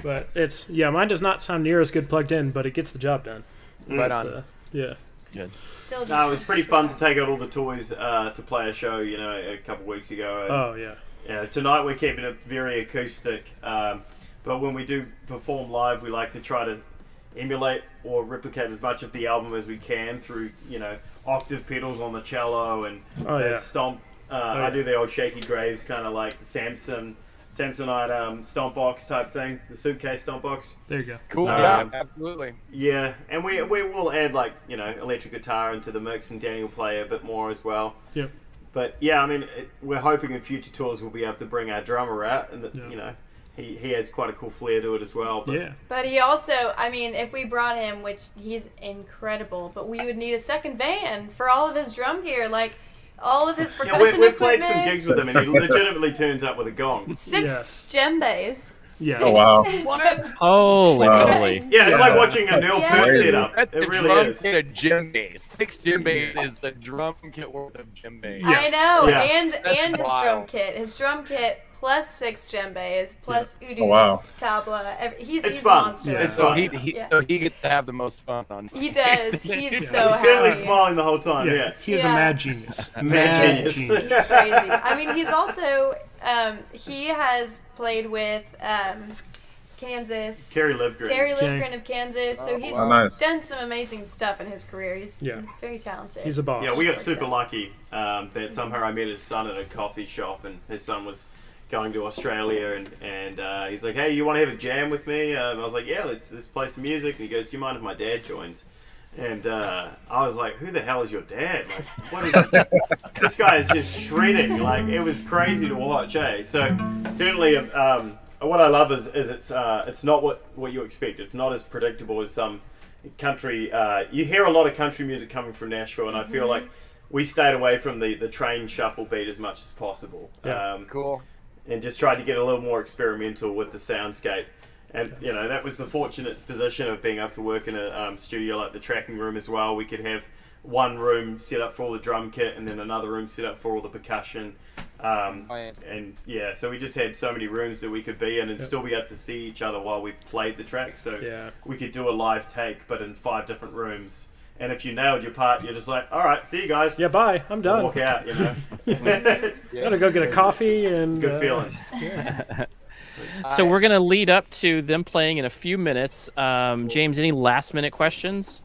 but it's yeah, mine does not sound near as good plugged in, but it gets the job done. Right It's, on. uh, yeah, Good. Still No, it was pretty fun to take out all the toys uh, to play a show. You know, a couple weeks ago. And, Oh yeah. Yeah, tonight we're keeping it very acoustic, um, but when we do perform live, we like to try to emulate or replicate as much of the album as we can through, you know, octave pedals on the cello and Oh, the yeah. stomp. Uh, yeah. I do the old Shakey Graves kind of like Samson, Samsonite um, stomp box type thing, the suitcase stomp box. There you go. Cool. Um, yeah, absolutely. Yeah, and we we will add like you know electric guitar into the mix, and Daniel will play a bit more as well. Yep. But yeah, I mean, it, we're hoping in future tours we'll be able to bring our drummer out, and that Yeah. you know, he he has quite a cool flair to it as well. But Yeah. But he also, I mean, if we brought him, which he's incredible, but we would need a second van for all of his drum gear, like all of his Yeah, percussion we, we've played some gigs with him, and he legitimately turns up with a gong. Six Yes. djembes. Yeah. Six Oh, wow. djembes. Holy Wow. Yeah, it's Yeah. like watching a Neil Yeah. Peart Crazy. setup. That's It the really drum is. kit of djembe. Six djembe is the drum kit worth of djembe. Yes. I know, Yeah. and That's and his wild. drum kit, his drum kit plus six djembes plus udu Oh, wow. tabla. ev- He's It's he's fun. a monster. Yeah. It's So fun. he, he Yeah. so he gets to have the most fun on stage. He does. He's so He's certainly happy. smiling the whole time. Yeah. Yeah. He is Yeah. a mad genius. Mad genius. He's crazy. I mean, he's also um, he has played with um, Kansas. Kerry Livgren. Gary Livgren of Kansas, so he's Oh, nice. done some amazing stuff in his career. He's, Yeah. he's very talented. He's a boss. Yeah, we got super lucky um, that somehow I met his son at a coffee shop, and his son was going to Australia, and and uh, he's like, "Hey, you want to have a jam with me?" Um, I was like, "Yeah, let's let's play some music." And he goes, "Do you mind if my dad joins?" And uh, I was like, "Who the hell is your dad? Like, what is this guy is just shredding. Like, it was crazy to watch, eh?" So certainly, um, what I love is, is it's uh, it's not what what you expect. It's not as predictable as some country. Uh, you hear a lot of country music coming from Nashville, and I feel like we stayed away from the, the train shuffle beat as much as possible, Yeah. um, Cool. And just tried to get a little more experimental with the soundscape. And you know that was the fortunate position of being able to work in a um, studio like the tracking room as well. We could have one room set up for all the drum kit, and then another room set up for all the percussion. Um, Right. and yeah, so we just had so many rooms that we could be in and still be able to see each other while we played the track. So Yeah. we could do a live take, but in five different rooms. And if you nailed your part, you're just like, all right, see you guys. Yeah, bye. I'm done. Walk out, you know. It's I'm gonna go get a coffee and Good uh, feeling. So we're going to lead up to them playing in a few minutes. Um, James, any last minute questions?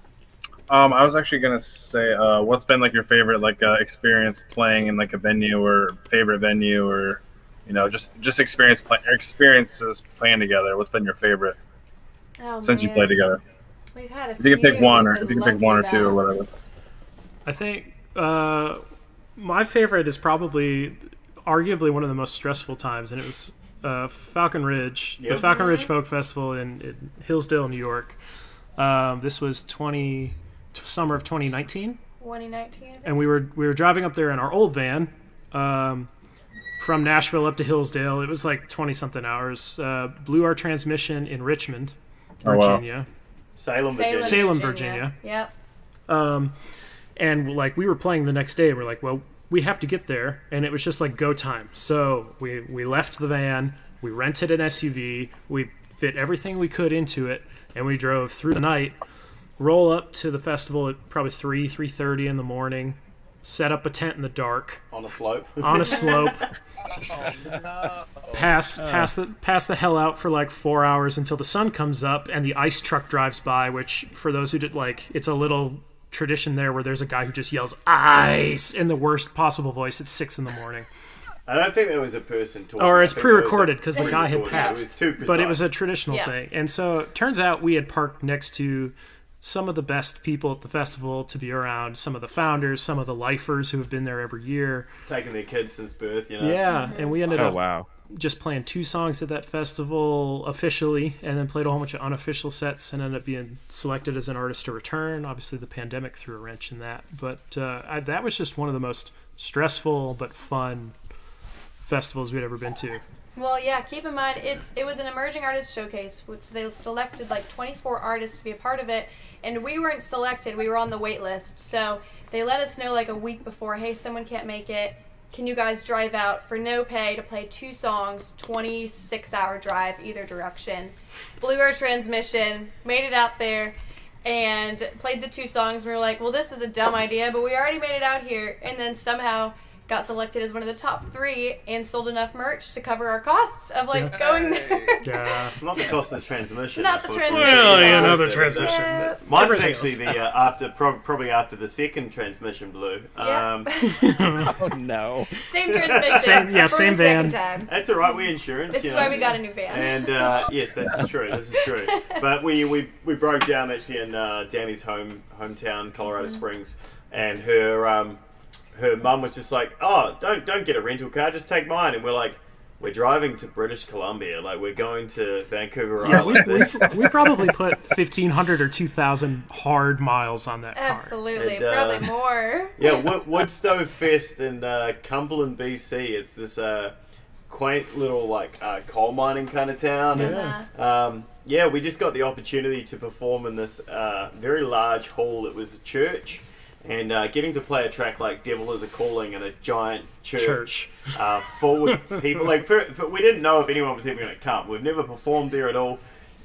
Um, I was actually gonna say, uh, what's been like your favorite like uh, experience playing in like a venue or favorite venue or, you know, just just experience play, experiences playing together. What's been your favorite Oh, since you man. played together? We've had a If you can pick one, or if you can pick one or two or whatever. I think uh, my favorite is probably, arguably, one of the most stressful times, and it was uh, Falcon Ridge, the Yep. Falcon Ridge Folk Festival in, in Hillsdale, New York. Um, this was twenty summer of 2019, 2019. And we were we were driving up there in our old van. Um, from Nashville up to Hillsdale, it was like twenty something hours. Uh, blew our transmission in Richmond, Oh, wow. Virginia. Salem, Virginia. Salem, Virginia. Yep. Um, and like we were playing the next day, we're like, well, we have to get there, and it was just like go time. So we we left the van, we rented an SUV, we fit everything we could into it, and we drove through the night. Roll up to the festival at probably three three thirty in the morning. Set up a tent in the dark on a slope. on a slope. Oh, pass oh. pass the pass the hell out for like four hours until the sun comes up and the ice truck drives by. Which for those who did like, it's a little tradition there where there's a guy who just yells ice in the worst possible voice at six in the morning. I don't think there was a person talking. Or it's think there was a- pre-recorded because the guy had pre-recorded. It was passed. too But it was a traditional Yeah. thing, and so it turns out we had parked next to some of the best people at the festival to be around. Some of the founders, some of the lifers who have been there every year. taking their kids since birth. You know. Yeah, and we ended Oh, up wow. just playing two songs at that festival officially, and then played a whole bunch of unofficial sets, and ended up being selected as an artist to return. Obviously, the pandemic threw a wrench in that, but uh, I, that was just one of the most stressful but fun festivals we'd ever been to. Well, yeah. Keep in mind, it's it was an emerging artist showcase, which they selected like 24 artists to be a part of it, and we weren't selected. We were on the wait list, so they let us know like a week before. Hey, someone can't make it. Can you guys drive out for no pay to play two songs, 26 hour drive either direction? Blew our transmission, made it out there, and played the two songs. We were like, well, this was a dumb idea, but we already made it out here. And then somehow got selected as one of the top three and sold enough merch to cover our costs of like going there. Yeah. Not the cost of the transmission. Not the transmission Well, yeah, cost. another transmission. Yeah. Mine was actually the uh, after prob- probably after the second transmission blew. Yeah. Um, Oh no. Same transmission. Same- yeah, same van. Time. that's all right. We insurance. This is know. why we got a new van. And uh, yes, this is true. This is true. But we, we, we broke down actually in uh, Danny's home hometown, Colorado Mm-hmm. Springs, and her um, her mum was just like, "Oh, don't don't get a rental car, just take mine." And we're like, "We're driving to British Columbia, like we're going to Vancouver Yeah, we, Island." we, This- we probably put 1,500 or 2,000 hard miles on that car. Absolutely, And, uh, probably more. yeah, Wood, Woodstove Fest in uh, Cumberland, BC. It's this uh, quaint little like uh, coal mining kind of town. and, Uh, Um, yeah, we just got the opportunity to perform in this uh, very large hall. It was a church, and uh, getting to play a track like "Devil Is a Calling" in a giant church, Church. Uh, full with people. Like, for, for, we didn't know if anyone was even going to come. We've never performed there at all,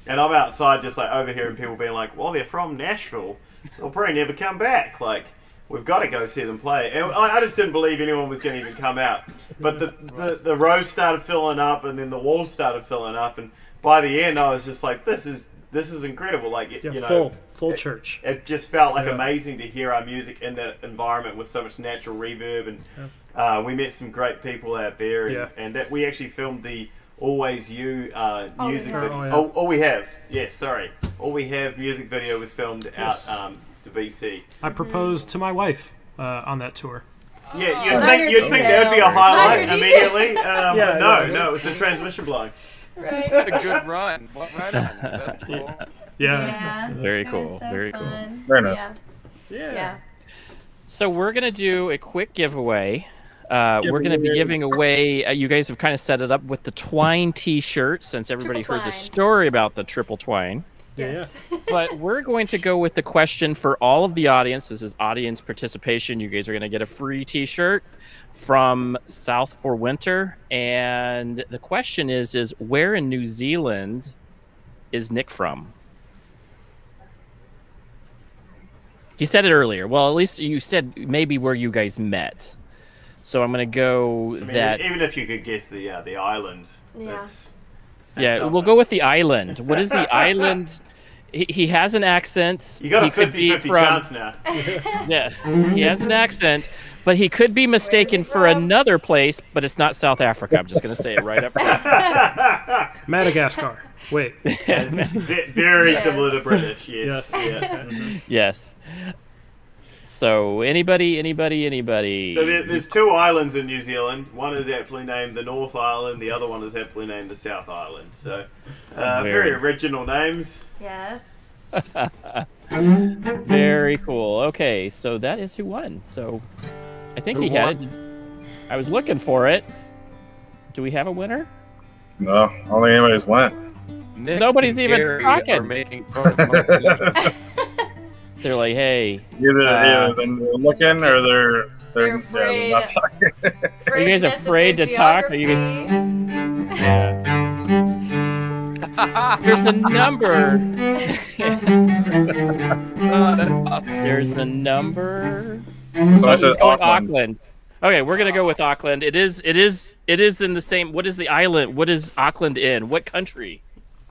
and I'm outside just like overhearing people being like, "Well, they're from Nashville. They'll probably never come back." Like. We've got to go see them play. And I, I just didn't believe anyone was going to even come out. But the, the, the rows started filling up, and then the walls started filling up, and by the end, I was just like, "This is this is incredible!" Like, it, you know, full, full it- church. it just felt like Yeah. amazing to hear our music in that environment with so much natural reverb, and uh, we met some great people out there, and, Yeah. and that we actually filmed the "Always You" uh, All We music Have. video. Oh, yeah. all, all we have, yes, sorry, all we have music video was filmed Yes. out um, to BC. I proposed to my wife uh, on that tour. Yeah, you'd Minor think you'd think that would be a highlight immediately. Um, Yeah, no, no, it was the transmission blowing. right. a good run. What right on? That's cool. Yeah. Yeah. Very cool. so Very cool. fun. Very nice. Yeah. Yeah. So we're gonna do a quick giveaway. Uh, we're gonna be giving away. Uh, you guys have kind of set it up with the Twine T-shirt, since everybody Triple heard the story about the triple twine. Yes. but we're going to go with the question for all of the audience. This is audience participation. You guys are going to get a free T-shirt from South for Winter, and the question is: is where in New Zealand is Nick from? He said it earlier. Well, at least you said maybe where you guys met. So I'm going to go I mean, that. even if you could guess the uh, the island, Yeah. that's, Yeah, that's we'll go with the island. What is the island? He, he has an accent. You got he a could be 50-50 from- chance now. Yeah, he has an accent, but he could be mistaken for from? another place, but it's not South Africa. I'm just going to say it right up front. Madagascar. Wait. Yeah, very Yes. similar to British. Yes. Yes. Yeah. Yes. So anybody, anybody, anybody. So there, there's two islands in New Zealand. One is aptly named the North Island. The other one is aptly named the South Island. So uh, very Very. original names. Yes. Very cool. Okay, so that is who won. So I think Who he had it. I was looking for it. Do we have a winner? No, only anybody's went. Nick Nobody's and even Gary talking. Are making fun of my They're like, hey, Either, Uh, either they're looking or they're They're they're, yeah, they're not talking. Are you guys afraid to talk? Are you guys- there's a number. Oh, that's awesome. There's the number. so I said he's going Auckland. Auckland. Okay, we're gonna go with Auckland. It is. It is. It is in the same. What is the island? What is Auckland in? What country?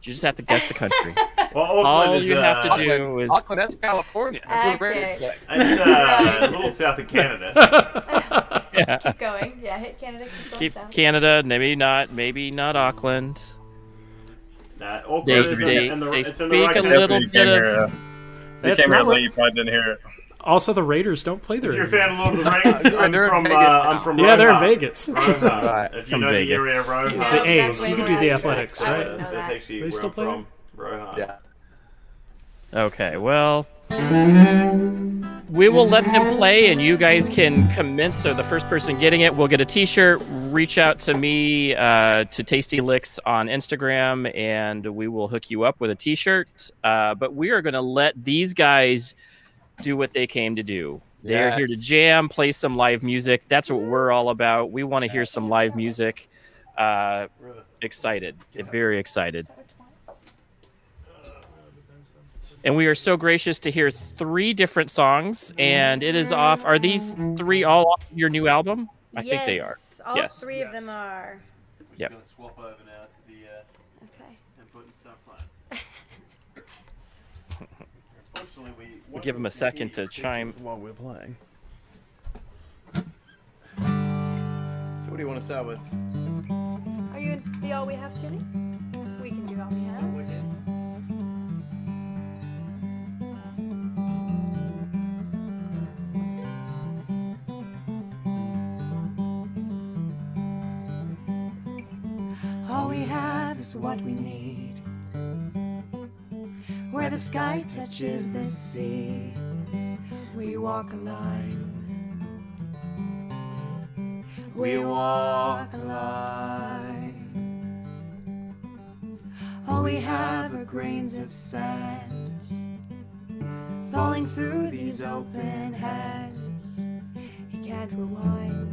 You just have to guess the country. Well, Auckland All is you have uh, to do is. Auckland, that's California. That's where the Raiders Okay. play. It's uh, a little south of Canada. Yeah. Keep going. Yeah, hit Canada. Keep going Keep south. Canada. Maybe not. Maybe not Auckland. Nah, Auckland They- is in, they- in the, they it's in the speak right a little bit came of- here. Uh, you It's came here not late. what- You probably didn't hear it. Also, the Raiders don't play there. If you're a fan of Lord of the Rings, Yeah, I'm they're in from uh, Vegas I'm from Yeah, they're in Vegas. Rohan. If you from know Vegas. the area of Rohan, No, The A's. way You can do the abstract. athletics, right? wouldn't know that's that. actually They where still I'm play from. Rohan. Yeah. Okay. Well. We will let them play, and you guys can commence. So the first person getting it will get a T-shirt. Reach out to me uh, to Tasty Licks on Instagram, and we will hook you up with a T-shirt. Uh, but we are going to let these guys do what they came to do. They're yes. here to jam, play some live music. That's what we're all about. We want to hear some live music. Uh, excited, very excited. And we are so gracious to hear three different songs. And it is off. Are these three all off your new album? I yes, think they are. All yes. three of them are. Yeah. We'll give him a second to chime while we're playing. So, what do you want to start with? Are you in the All We Have tuning? We can do All We Have. All we have is what we need where the sky touches the sea. We walk a line. We walk a line. All we have are grains of sand falling through these open hands. He can't rewind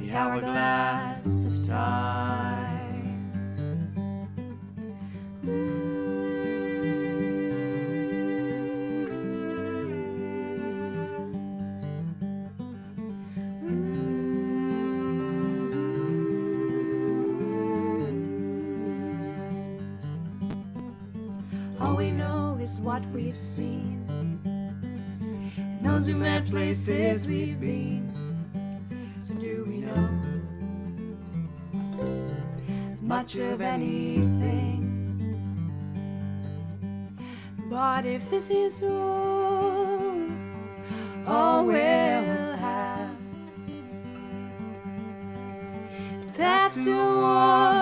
the hourglass of time. what we've seen. And those we met, places we've been. So do we know much of anything? But if this is all, all we'll have, that's to all.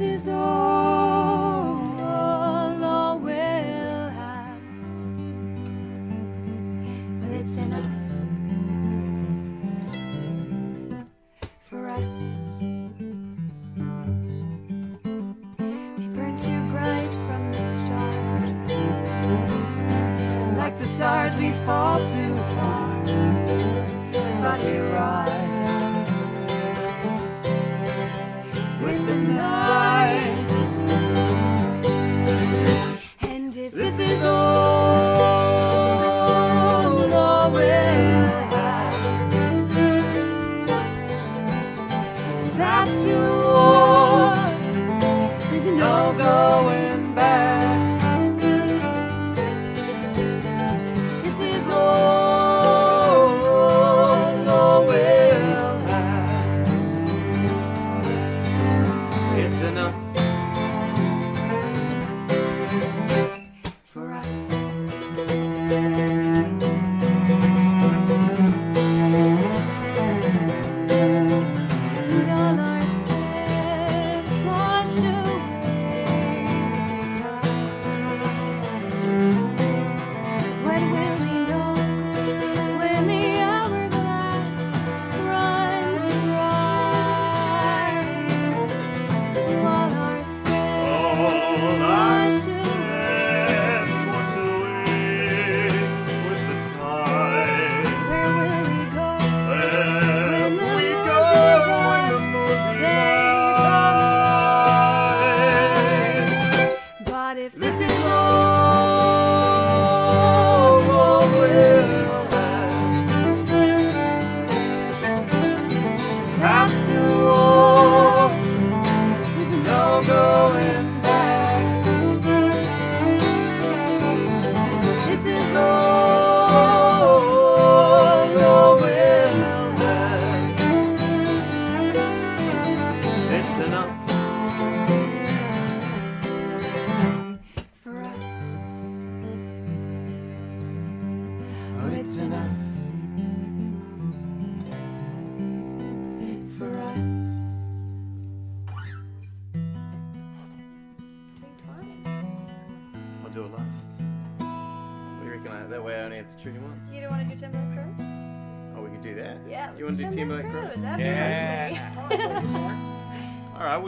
is all.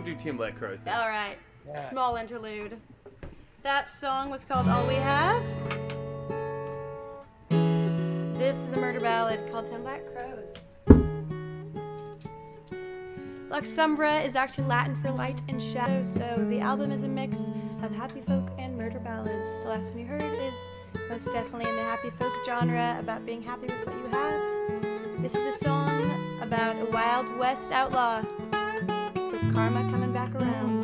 do Ten Black Crows. All right. Yes. Small interlude. That song was called All We Have. This is a murder ballad called Ten Black Crows. Luxumbra is actually Latin for light and shadow, so the album is a mix of happy folk and murder ballads. The last one you heard is most definitely in the happy folk genre about being happy with what you have. This is a song about a Wild West outlaw karma coming back around.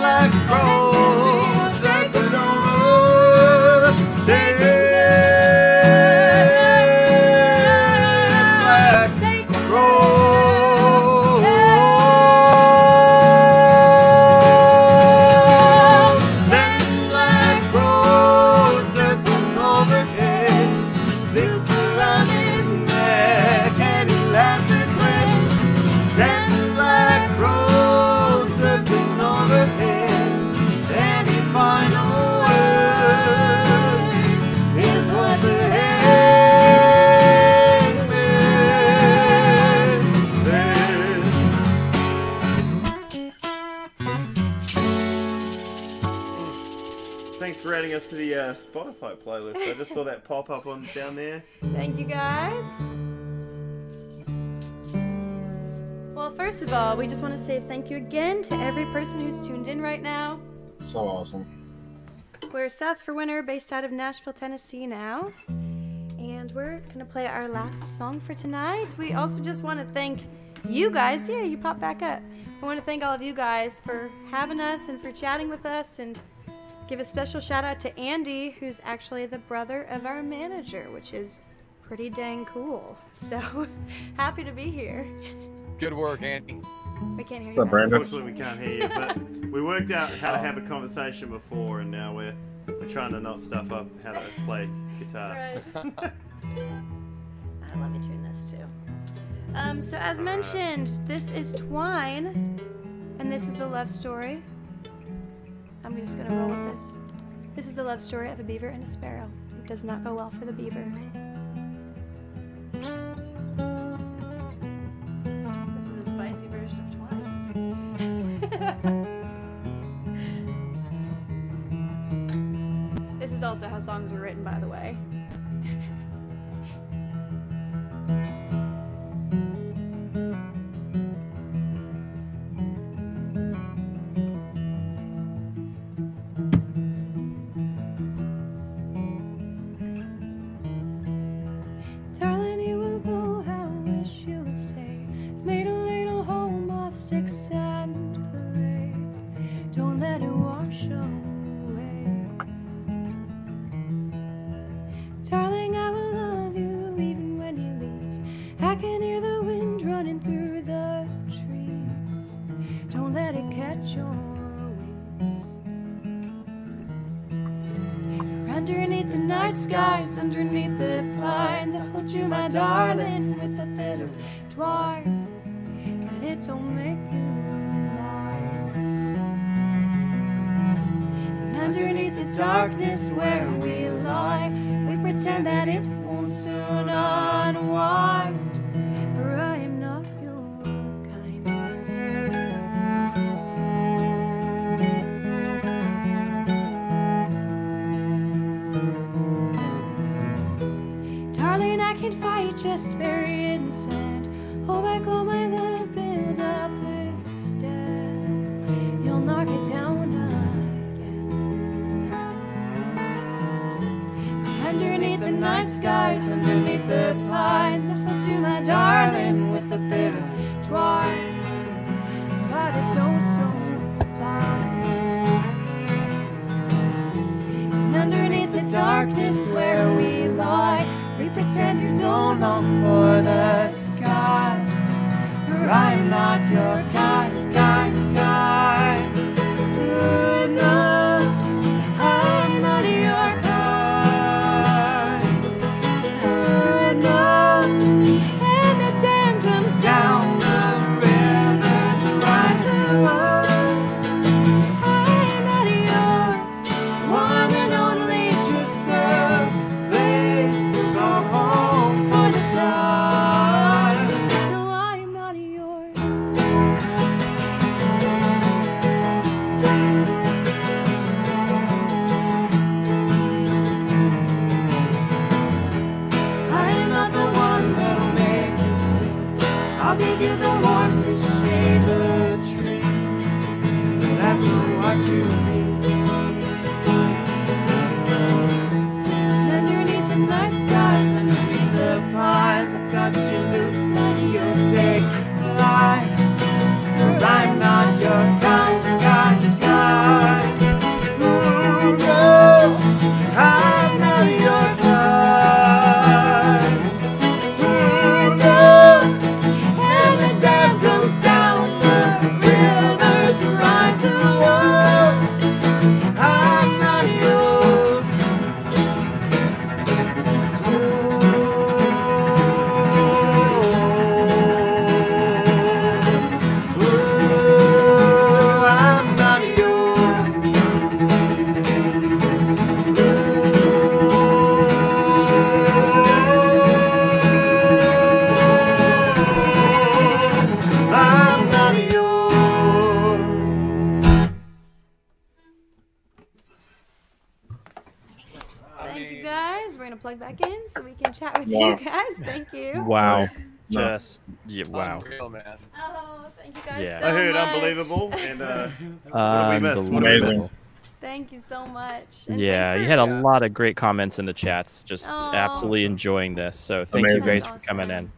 Black crows playlist. I just saw that pop up on down there. Thank you guys. Well, first of all, we just want to say thank you again to every person who's tuned in right now. So awesome. We're South for Winter, based out of Nashville, Tennessee now. And we're going to play our last song for tonight. We also just want to thank you guys. Yeah, you pop back up. I want to thank all of you guys for having us and for chatting with us and Give a special shout out to Andy, who's actually the brother of our manager, which is pretty dang cool. So happy to be here. Good work, Andy. We can't hear you. Unfortunately, we can't hear you, but we worked out how to have a conversation before, and now we're, we're trying to not stuff up how to play guitar. Right. right, let me tune this too. Um, so, as mentioned, this is Twine, and this is the love story I'm just gonna roll with this. This is the love story of a beaver and a sparrow. It does not go well for the beaver. This is a spicy version of twine. this is also how songs are written, by the way. wow. Unreal, man. Oh, thank you guys yeah. so I heard much. unbelievable. And uh, what did um, we miss? What did we miss? Thank you so much. And yeah, you had a lot of great comments in the chats. Just oh, absolutely awesome. enjoying this. So thank Amazing. you guys awesome. for coming in.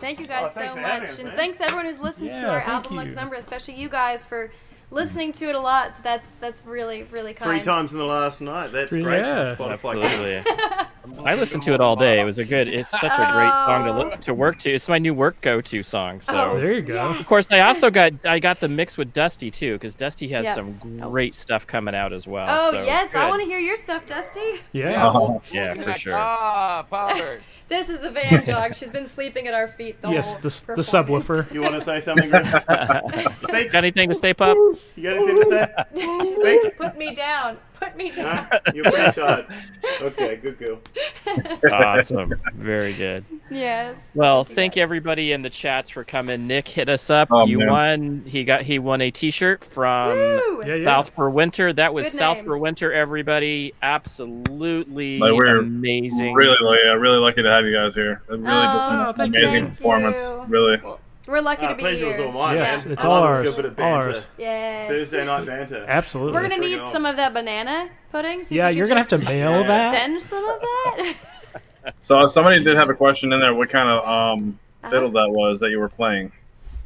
Thank you oh, guys oh, so much. And thanks everyone who's listened yeah, to our album number, especially you guys for listening to it a lot. So that's that's really really kind. Three times in the last night. That's yeah, great. Spotify. Absolutely. I listened to it all day. It was a good. It's such a great song to look, to work to. It's my new work go-to song. So. Oh, There you go. yes. Of course, I also got I got the mix with Dusty too, because Dusty has Yep. some great stuff coming out as well. Oh so yes, I want to hear your stuff, Dusty. Yeah. we'll- Yeah, for sure. Ah, powers. This is the van dog. She's been sleeping at our feet the Yes, whole the, the subwoofer. You want to say something? Grim? Speak. Got anything to stay pup? You got anything to say? She's Speak. like, put me down. Put me down. Huh? You're pretty tired. Okay, good girl. awesome, very good. yes. Well, you thank you everybody in the chats for coming. Nick hit us up. Oh, you man. won. He got he won a T-shirt from Yeah, yeah. South for Winter. That was Good South name. for Winter. Everybody, absolutely Like, we're amazing. Really, like, yeah, really lucky to have you guys here. It really Oh, just thank an amazing you. performance. Thank you. Really. We're lucky Ah, to be pleasure here. was all mine, Yes, man. it's I all love a ours. Good bit of All banter. ours. Yes. Thursday night banter. Absolutely. We're gonna Bring need on. some of that banana pudding. So yeah, you you're gonna have to just mail that. Send some of that. So somebody did have a question in there. What kind of um, Uh-huh. fiddle that was that you were playing?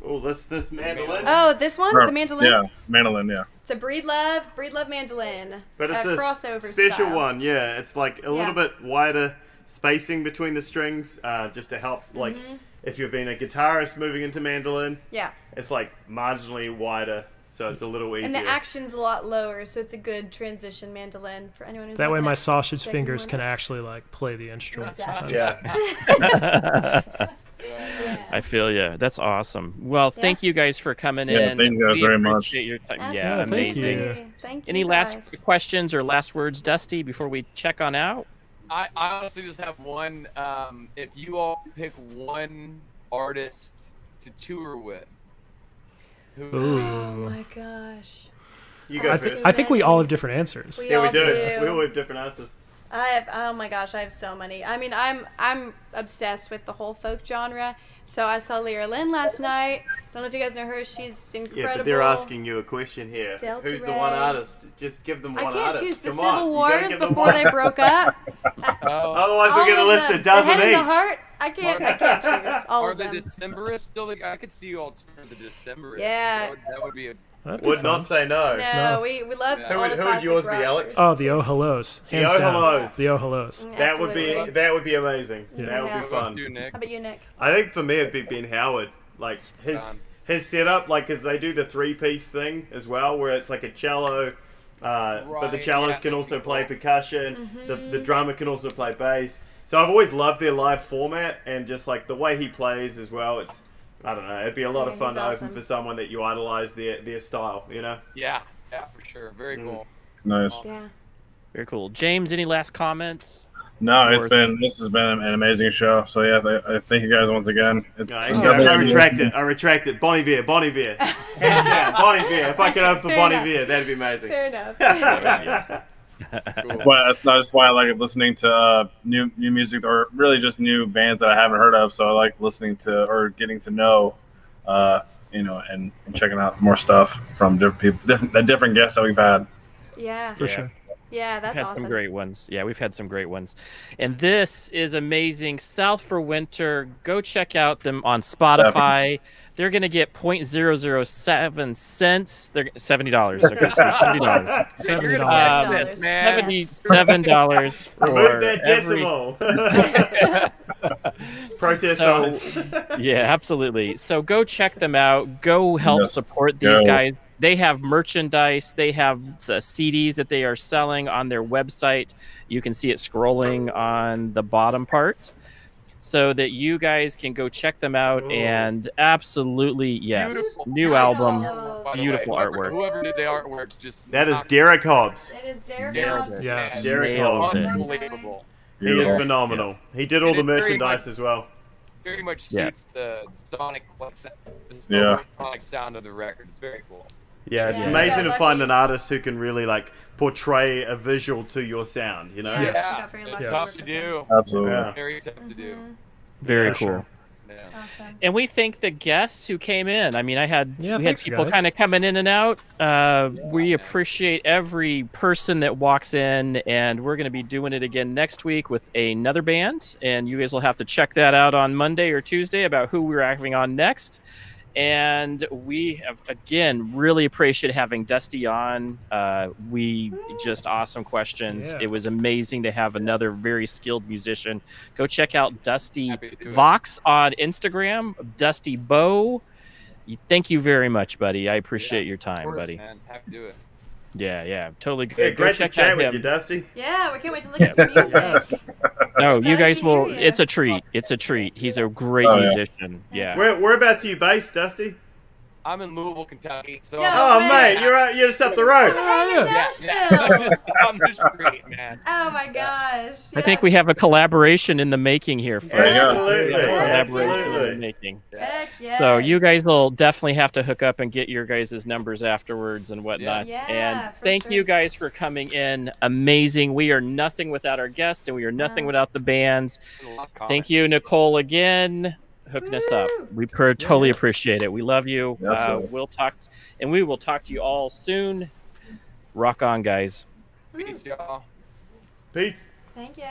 Oh, this this mandolin. oh, this one, Or- the mandolin. Yeah, mandolin. Yeah. It's a Breedlove, breed love mandolin. But it's a, a, crossover special style. one, yeah. It's like a Yeah. little bit wider spacing between the strings, uh, just to help, like, Mm-hmm. If you've been a guitarist moving into mandolin, Yeah, it's like marginally wider, so it's a little easier. and the action's a lot lower, so it's a good transition mandolin for anyone who's That way, my at- sausage fingers one. can actually like play the instrument Exactly. sometimes. yeah. I feel you. That's awesome. Well, thank you guys for coming Yeah, in. thank you guys we very much. appreciate Your time. Yeah, Absolutely. thank amazing. you. Thank you. Any guys. last questions or last words, Dusty, before we check on out? I, I honestly just have one. Um, if you all pick one artist to tour with, who Oh my gosh. You go I, first. th- I think we all have different answers. We yeah, we all do. do. We all have different answers. I have oh my gosh, I have so many. I mean, I'm I'm obsessed with the whole folk genre. So I saw Lera Lynn last night. I don't know if you guys know her. She's incredible. Yeah, but they're asking you a question here. Delta Who's the one artist? Just give them one artist. I can't artist. choose the Come Civil on. Wars before they broke up. Oh, Otherwise, we're gonna list them. a dozen the head each. and the heart. I can't. I can't choose all are of them. Are the. Decemberists still? The, I could see you all turn the Decemberists. Yeah. that would, that would be a. That'd Would fun. not say no. No, No. we we love Yeah. Who all would- the who would classic yours be. Alex? Oh, the Oh Hellos. The Oh down. Hellos. The Oh Hellos. That would be that would be amazing. Yeah. That would Yeah. be What about fun. you, Nick? How about you, Nick? I think for me it'd be Ben Howard. Like his his setup, like because they do the three piece thing as well, where it's like a cello, uh, but the Right, cellist yeah, can also be play cool. percussion. The the drummer can also play bass. So I've always loved their live format and just like the way he plays as well. It's I don't know. It'd be a lot Yeah, of fun he's to awesome. open for someone that you idolize their their style. You know. Yeah, yeah, for sure. Very Mm. cool. Nice. Yeah. Very cool. James, any last comments? No, it's Worth- been this has been an amazing show. So yeah, th- I thank you guys once again. It's, No, it's actually, I, I retract it. I retract it. Bon Iver, Bon Iver, hands down, Bon Iver. If I could open for Bonnie enough. Beer, that'd be amazing. Fair enough. Cool. Well, that's that's why I like listening to uh, new new music or really just new bands that I haven't heard of. So I like listening to or getting to know, uh, you know, and, and checking out more stuff from different people, different, the different guests that we've had. yeah. For Yeah. sure. Yeah, We've that's had awesome. some great ones. Yeah, we've had some great ones. And this is amazing. South for Winter. Go check out them on Spotify. They're gonna get 0.007 cents. They're seventy dollars. Okay, so seventy dollars. Seventy You're dollars. gonna Um, miss this, man. Seventy-seven dollars for Remove that every. decimal. Protest So- signs. Yeah, absolutely. So go check them out. Go help Yes, support these go. guys. They have merchandise. They have the CDs that they are selling on their website. You can see it scrolling on the bottom part. So that you guys can go check them out Ooh. and absolutely yes, Beautiful. new album. know. Beautiful way, whoever, artwork. Whoever did the artwork, just That is Derek Hobbs. It is Derek Nailed Hobbs. it. Yes. Derek Nailed Hobbs. Unbelievable. He is Beautiful. phenomenal. He did all It the merchandise much- as well. Very much Yeah. suits the sonic like, sa- the Yeah. sonic sound of the record. It's very cool. Yeah, it's Yeah. amazing Yeah, to find an artist who can really like portray a visual to your sound. You know. Yeah. Yes. Got very Yes. Tough to do. Absolutely. Yeah. Very tough to do. Very For cool. sure. Yeah. Awesome. And we thank the guests who came in. I mean, I had Yeah, we had people kind of coming in and out. Uh, we appreciate every person that walks in, and we're going to be doing it again next week with another band. And you guys will have to check that out on Monday or Tuesday about who we're having on next. And we have again really appreciate having Dusty on. Uh, we just awesome questions. Yeah. It was amazing to have another very skilled musician. Go check out Dusty Happy it. Vox on Instagram, Dusty Bow. Thank you very much, buddy. I appreciate your time, course, buddy. man. Have to do it. Yeah, yeah, totally good. Yeah, great to check chat with him. you, Dusty. Yeah, we can't wait to look at your music. No, Excited you guys will. hear ya. It's a treat. It's a treat. He's a great Oh, yeah. musician. Yeah. Where, whereabouts are you based, Dusty? I'm in Louisville, Kentucky. So No. Oh, way. mate, you're out, you're just up the road. Hey, in yeah, yeah. On the street, man. Oh my gosh. I think we have a collaboration in the making here. folks. There. Absolutely, We have collaboration in the absolutely. making. Yes. So you guys will definitely have to hook up and get your guys' numbers afterwards and whatnot. Yeah, and for thank sure. you guys for coming in. Amazing. We are nothing without our guests, and we are nothing No. without the bands. A lot of Thank you, Nicole, again. Hooking us up. We per- totally appreciate it. We love you. Uh, we'll talk, and we will talk to you all soon. Rock on, guys. Peace, y'all. Peace. Thank you.